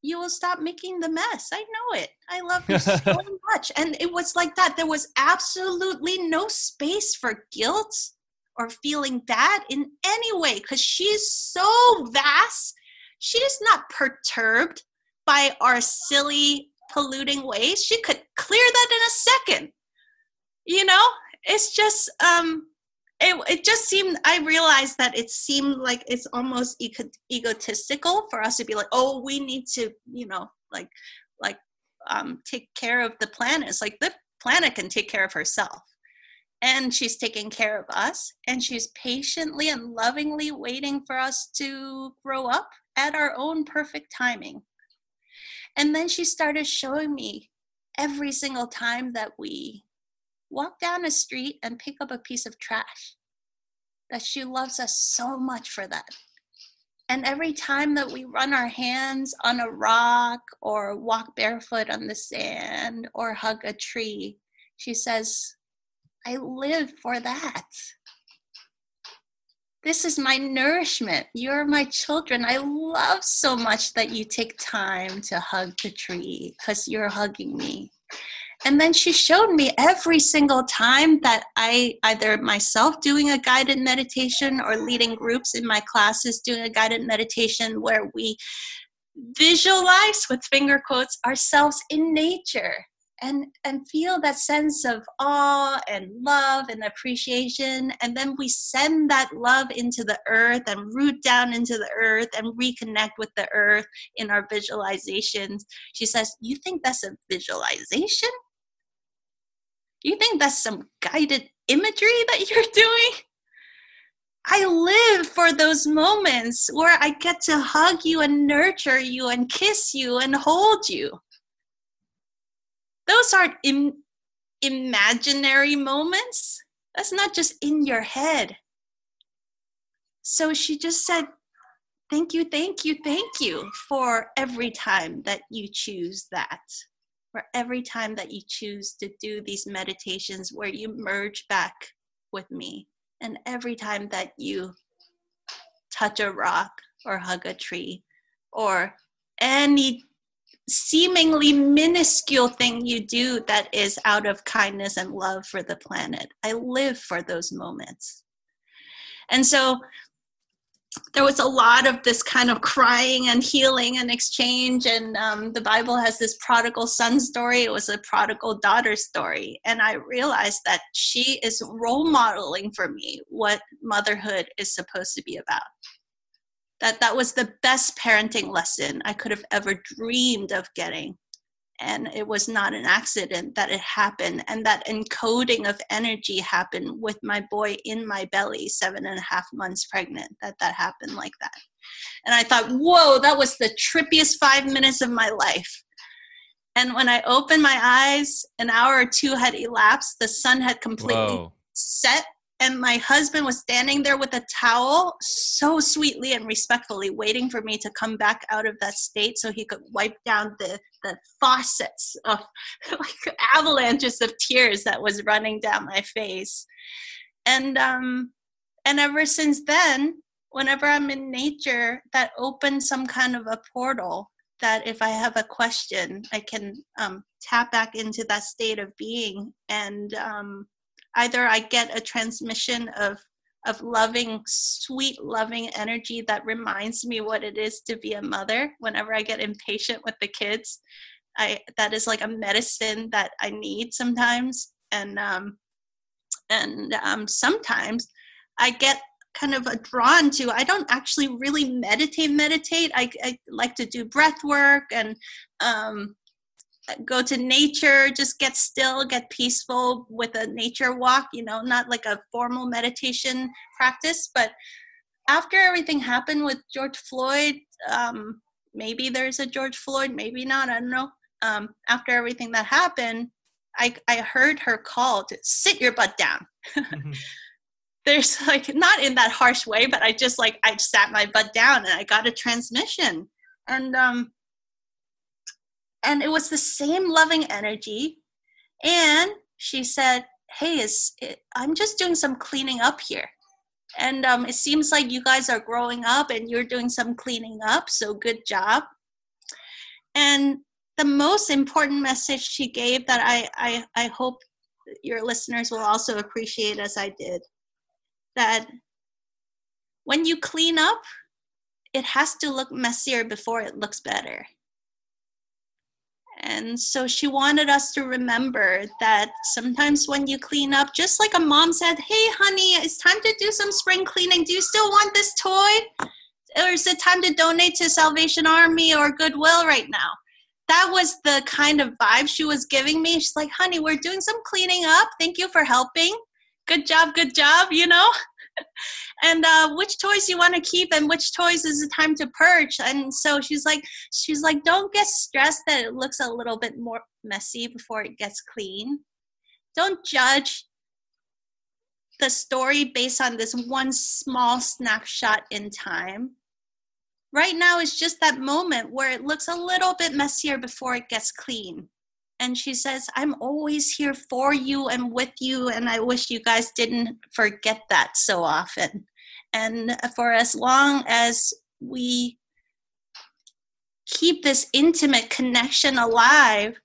you will stop making the mess. I know it. I love you so much. And it was like that. There was absolutely no space for guilt or feeling bad in any way because she's so vast. She's not perturbed by our silly polluting ways. She could clear that in a second. You know? It's just um it, it just seemed i realized that it seemed like it's almost ego- egotistical for us to be like oh we need to you know like like um take care of the planet. It's like the planet can take care of herself. And she's taking care of us and she's patiently and lovingly waiting for us to grow up at our own perfect timing. And then she started showing me every single time that we walk down a street and pick up a piece of trash. That she loves us so much for that. And every time that we run our hands on a rock or walk barefoot on the sand or hug a tree, she says, I live for that. This is my nourishment. You're my children. I love so much that you take time to hug the tree because you're hugging me. And then she showed me every single time that I either myself doing a guided meditation or leading groups in my classes doing a guided meditation where we visualize with finger quotes ourselves in nature and and feel that sense of awe and love and appreciation. And then we send that love into the earth and root down into the earth and reconnect with the earth in our visualizations. She says you think that's a visualization you think that's some guided imagery that you're doing? I live for those moments where I get to hug you and nurture you and kiss you and hold you. Those aren't Im- imaginary moments. That's not just in your head. So she just said, Thank you, thank you, thank you for every time that you choose that for every time that you choose to do these meditations where you merge back with me, and every time that you touch a rock or hug a tree or any seemingly minuscule thing you do that is out of kindness and love for the planet. I live for those moments. And so there was a lot of this kind of crying and healing and exchange and um, the bible has this prodigal son story it was a prodigal daughter story and i realized that she is role modeling for me what motherhood is supposed to be about. That that was the best parenting lesson i could have ever dreamed of getting and it was not an accident that it happened and that encoding of energy happened with my boy in my belly seven and a half months pregnant that that happened like that and i thought whoa that was the trippiest five minutes of my life and when i opened my eyes an hour or two had elapsed the sun had completely whoa. set and my husband was standing there with a towel so sweetly and respectfully waiting for me to come back out of that state so he could wipe down the, the faucets of like avalanches of tears that was running down my face. And um and ever since then whenever i'm in nature that opens some kind of a portal that if i have a question i can um, tap back into that state of being. And um, either I get a transmission of of loving, sweet, loving energy that reminds me what it is to be a mother. Whenever I get impatient with the kids, I that is like a medicine that I need sometimes, and um, and um, sometimes I get kind of drawn to. I don't actually really meditate. Meditate. I, I like to do breath work and um, go to nature just get still get peaceful with a nature walk you know not like a formal meditation practice but after everything happened with George Floyd, um, maybe there's a George Floyd, maybe not. I don't know. Um, after everything that happened, I I heard her call to sit your butt down. Mm-hmm. there's like not in that harsh way, but I just like I sat my butt down and I got a transmission, and um, and it was the same loving energy, and she said, "Hey, is it, I'm just doing some cleaning up here." And um, it seems like you guys are growing up and you're doing some cleaning up, so good job. And the most important message she gave that I, I, I hope your listeners will also appreciate as I did that when you clean up, it has to look messier before it looks better. And so she wanted us to remember that sometimes when you clean up, just like a mom said, Hey, honey, it's time to do some spring cleaning. Do you still want this toy? Or is it time to donate to Salvation Army or Goodwill right now? That was the kind of vibe she was giving me. She's like, Honey, we're doing some cleaning up. Thank you for helping. Good job, good job, you know? And uh, which toys you want to keep and which toys is it time to purge? And so she's like she's like don't get stressed that it looks a little bit more messy before it gets clean. Don't judge the story based on this one small snapshot in time. Right now is just that moment where it looks a little bit messier before it gets clean and she says, I'm always here for you and with you. And I wish you guys didn't forget that so often. And for as long as we keep this intimate connection alive,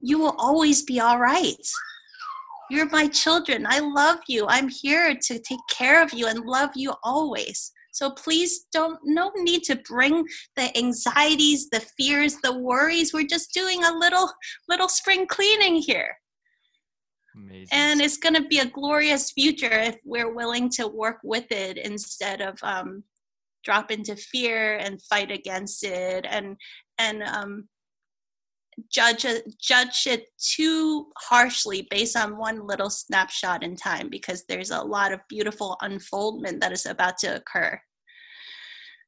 you will always be all right. You're my children. I love you. I'm here to take care of you and love you always. So please don't, no need to bring the anxieties, the fears, the worries. We're just doing a little, little spring cleaning here. Amazing. And it's going to be a glorious future if we're willing to work with it instead of um, drop into fear and fight against it and and um, judge it, judge it too harshly based on one little snapshot in time because there's a lot of beautiful unfoldment that is about to occur.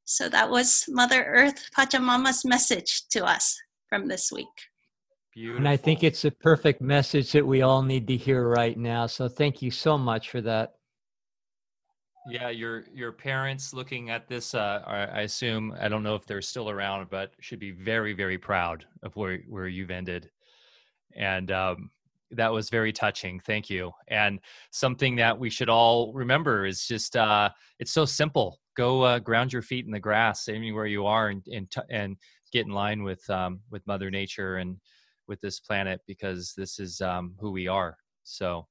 So that was Mother Earth Pachamama's message to us from this week. Beautiful. And I think it's a perfect message that we all need to hear right now. So thank you so much for that. Yeah, your your parents looking at this, uh, I assume I don't know if they're still around, but should be very very proud of where where you've ended, and um, that was very touching. Thank you. And something that we should all remember is just uh, it's so simple. Go uh, ground your feet in the grass anywhere you are, and and, t- and get in line with um, with Mother Nature and with this planet because this is um, who we are. So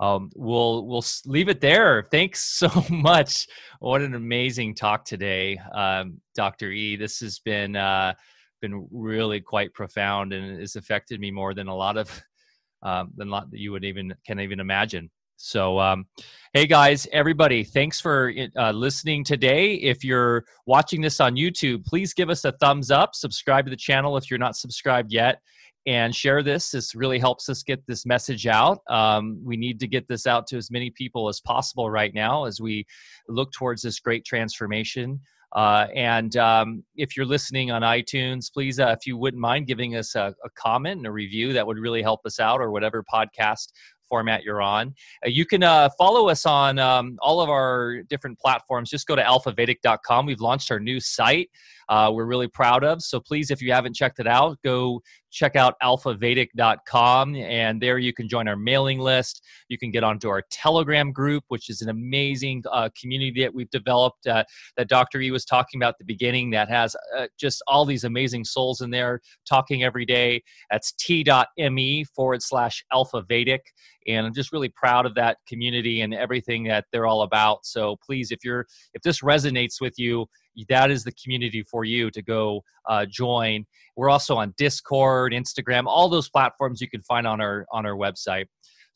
um, we'll we'll leave it there. Thanks so much. What an amazing talk today, um, Dr. E. This has been uh, been really quite profound and has affected me more than a lot of um, than a lot that you would even can even imagine. So, um, hey guys, everybody, thanks for uh, listening today. If you're watching this on YouTube, please give us a thumbs up, subscribe to the channel if you're not subscribed yet, and share this. This really helps us get this message out. Um, we need to get this out to as many people as possible right now as we look towards this great transformation. Uh, and um, if you're listening on iTunes, please, uh, if you wouldn't mind giving us a, a, comment and a review, that would really help us out, or whatever podcast format you're on. Uh, you can uh, follow us on um, all of our different platforms. Just go to alphavedic.com. We've launched our new site. Uh, we're really proud of. So please, if you haven't checked it out, go check out alphavedic.com and there you can join our mailing list you can get onto our telegram group which is an amazing uh, community that we've developed uh, that dr e was talking about at the beginning that has uh, just all these amazing souls in there talking every day that's t.me forward slash alphavedic. and i'm just really proud of that community and everything that they're all about so please if you're if this resonates with you that is the community for you to go uh, join. We're also on Discord, Instagram, all those platforms you can find on our on our website.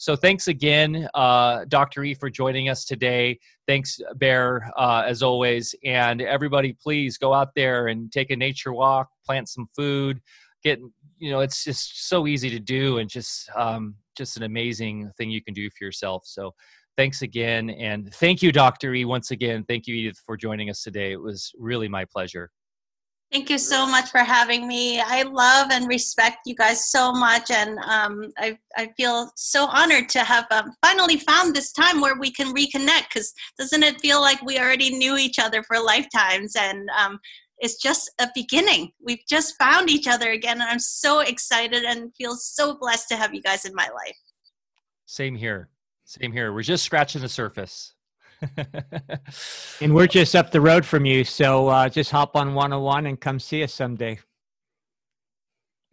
So thanks again, uh, Dr. E, for joining us today. Thanks, Bear, uh, as always. And everybody, please go out there and take a nature walk, plant some food. Get you know, it's just so easy to do, and just um, just an amazing thing you can do for yourself. So thanks again. And thank you, Dr. E, once again. Thank you, Edith, for joining us today. It was really my pleasure. Thank you so much for having me. I love and respect you guys so much, and um, I, I feel so honored to have um, finally found this time where we can reconnect. Because doesn't it feel like we already knew each other for lifetimes? And um, it's just a beginning. We've just found each other again, and I'm so excited and feel so blessed to have you guys in my life. Same here. Same here. We're just scratching the surface. and we're just up the road from you. So uh, just hop on 101 and come see us someday.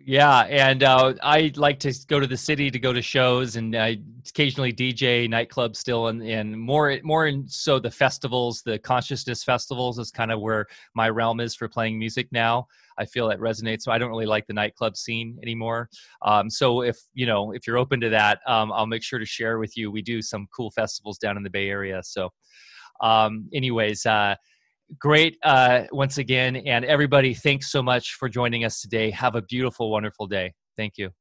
Yeah, and uh, I like to go to the city to go to shows, and I occasionally DJ nightclubs still, and, and more more in so the festivals, the consciousness festivals is kind of where my realm is for playing music now. I feel that resonates. So I don't really like the nightclub scene anymore. Um, so if you know if you're open to that, um, I'll make sure to share with you. We do some cool festivals down in the Bay Area. So, um, anyways. Uh, great uh, once again. And everybody, thanks so much for joining us today. Have a beautiful, wonderful day. Thank you.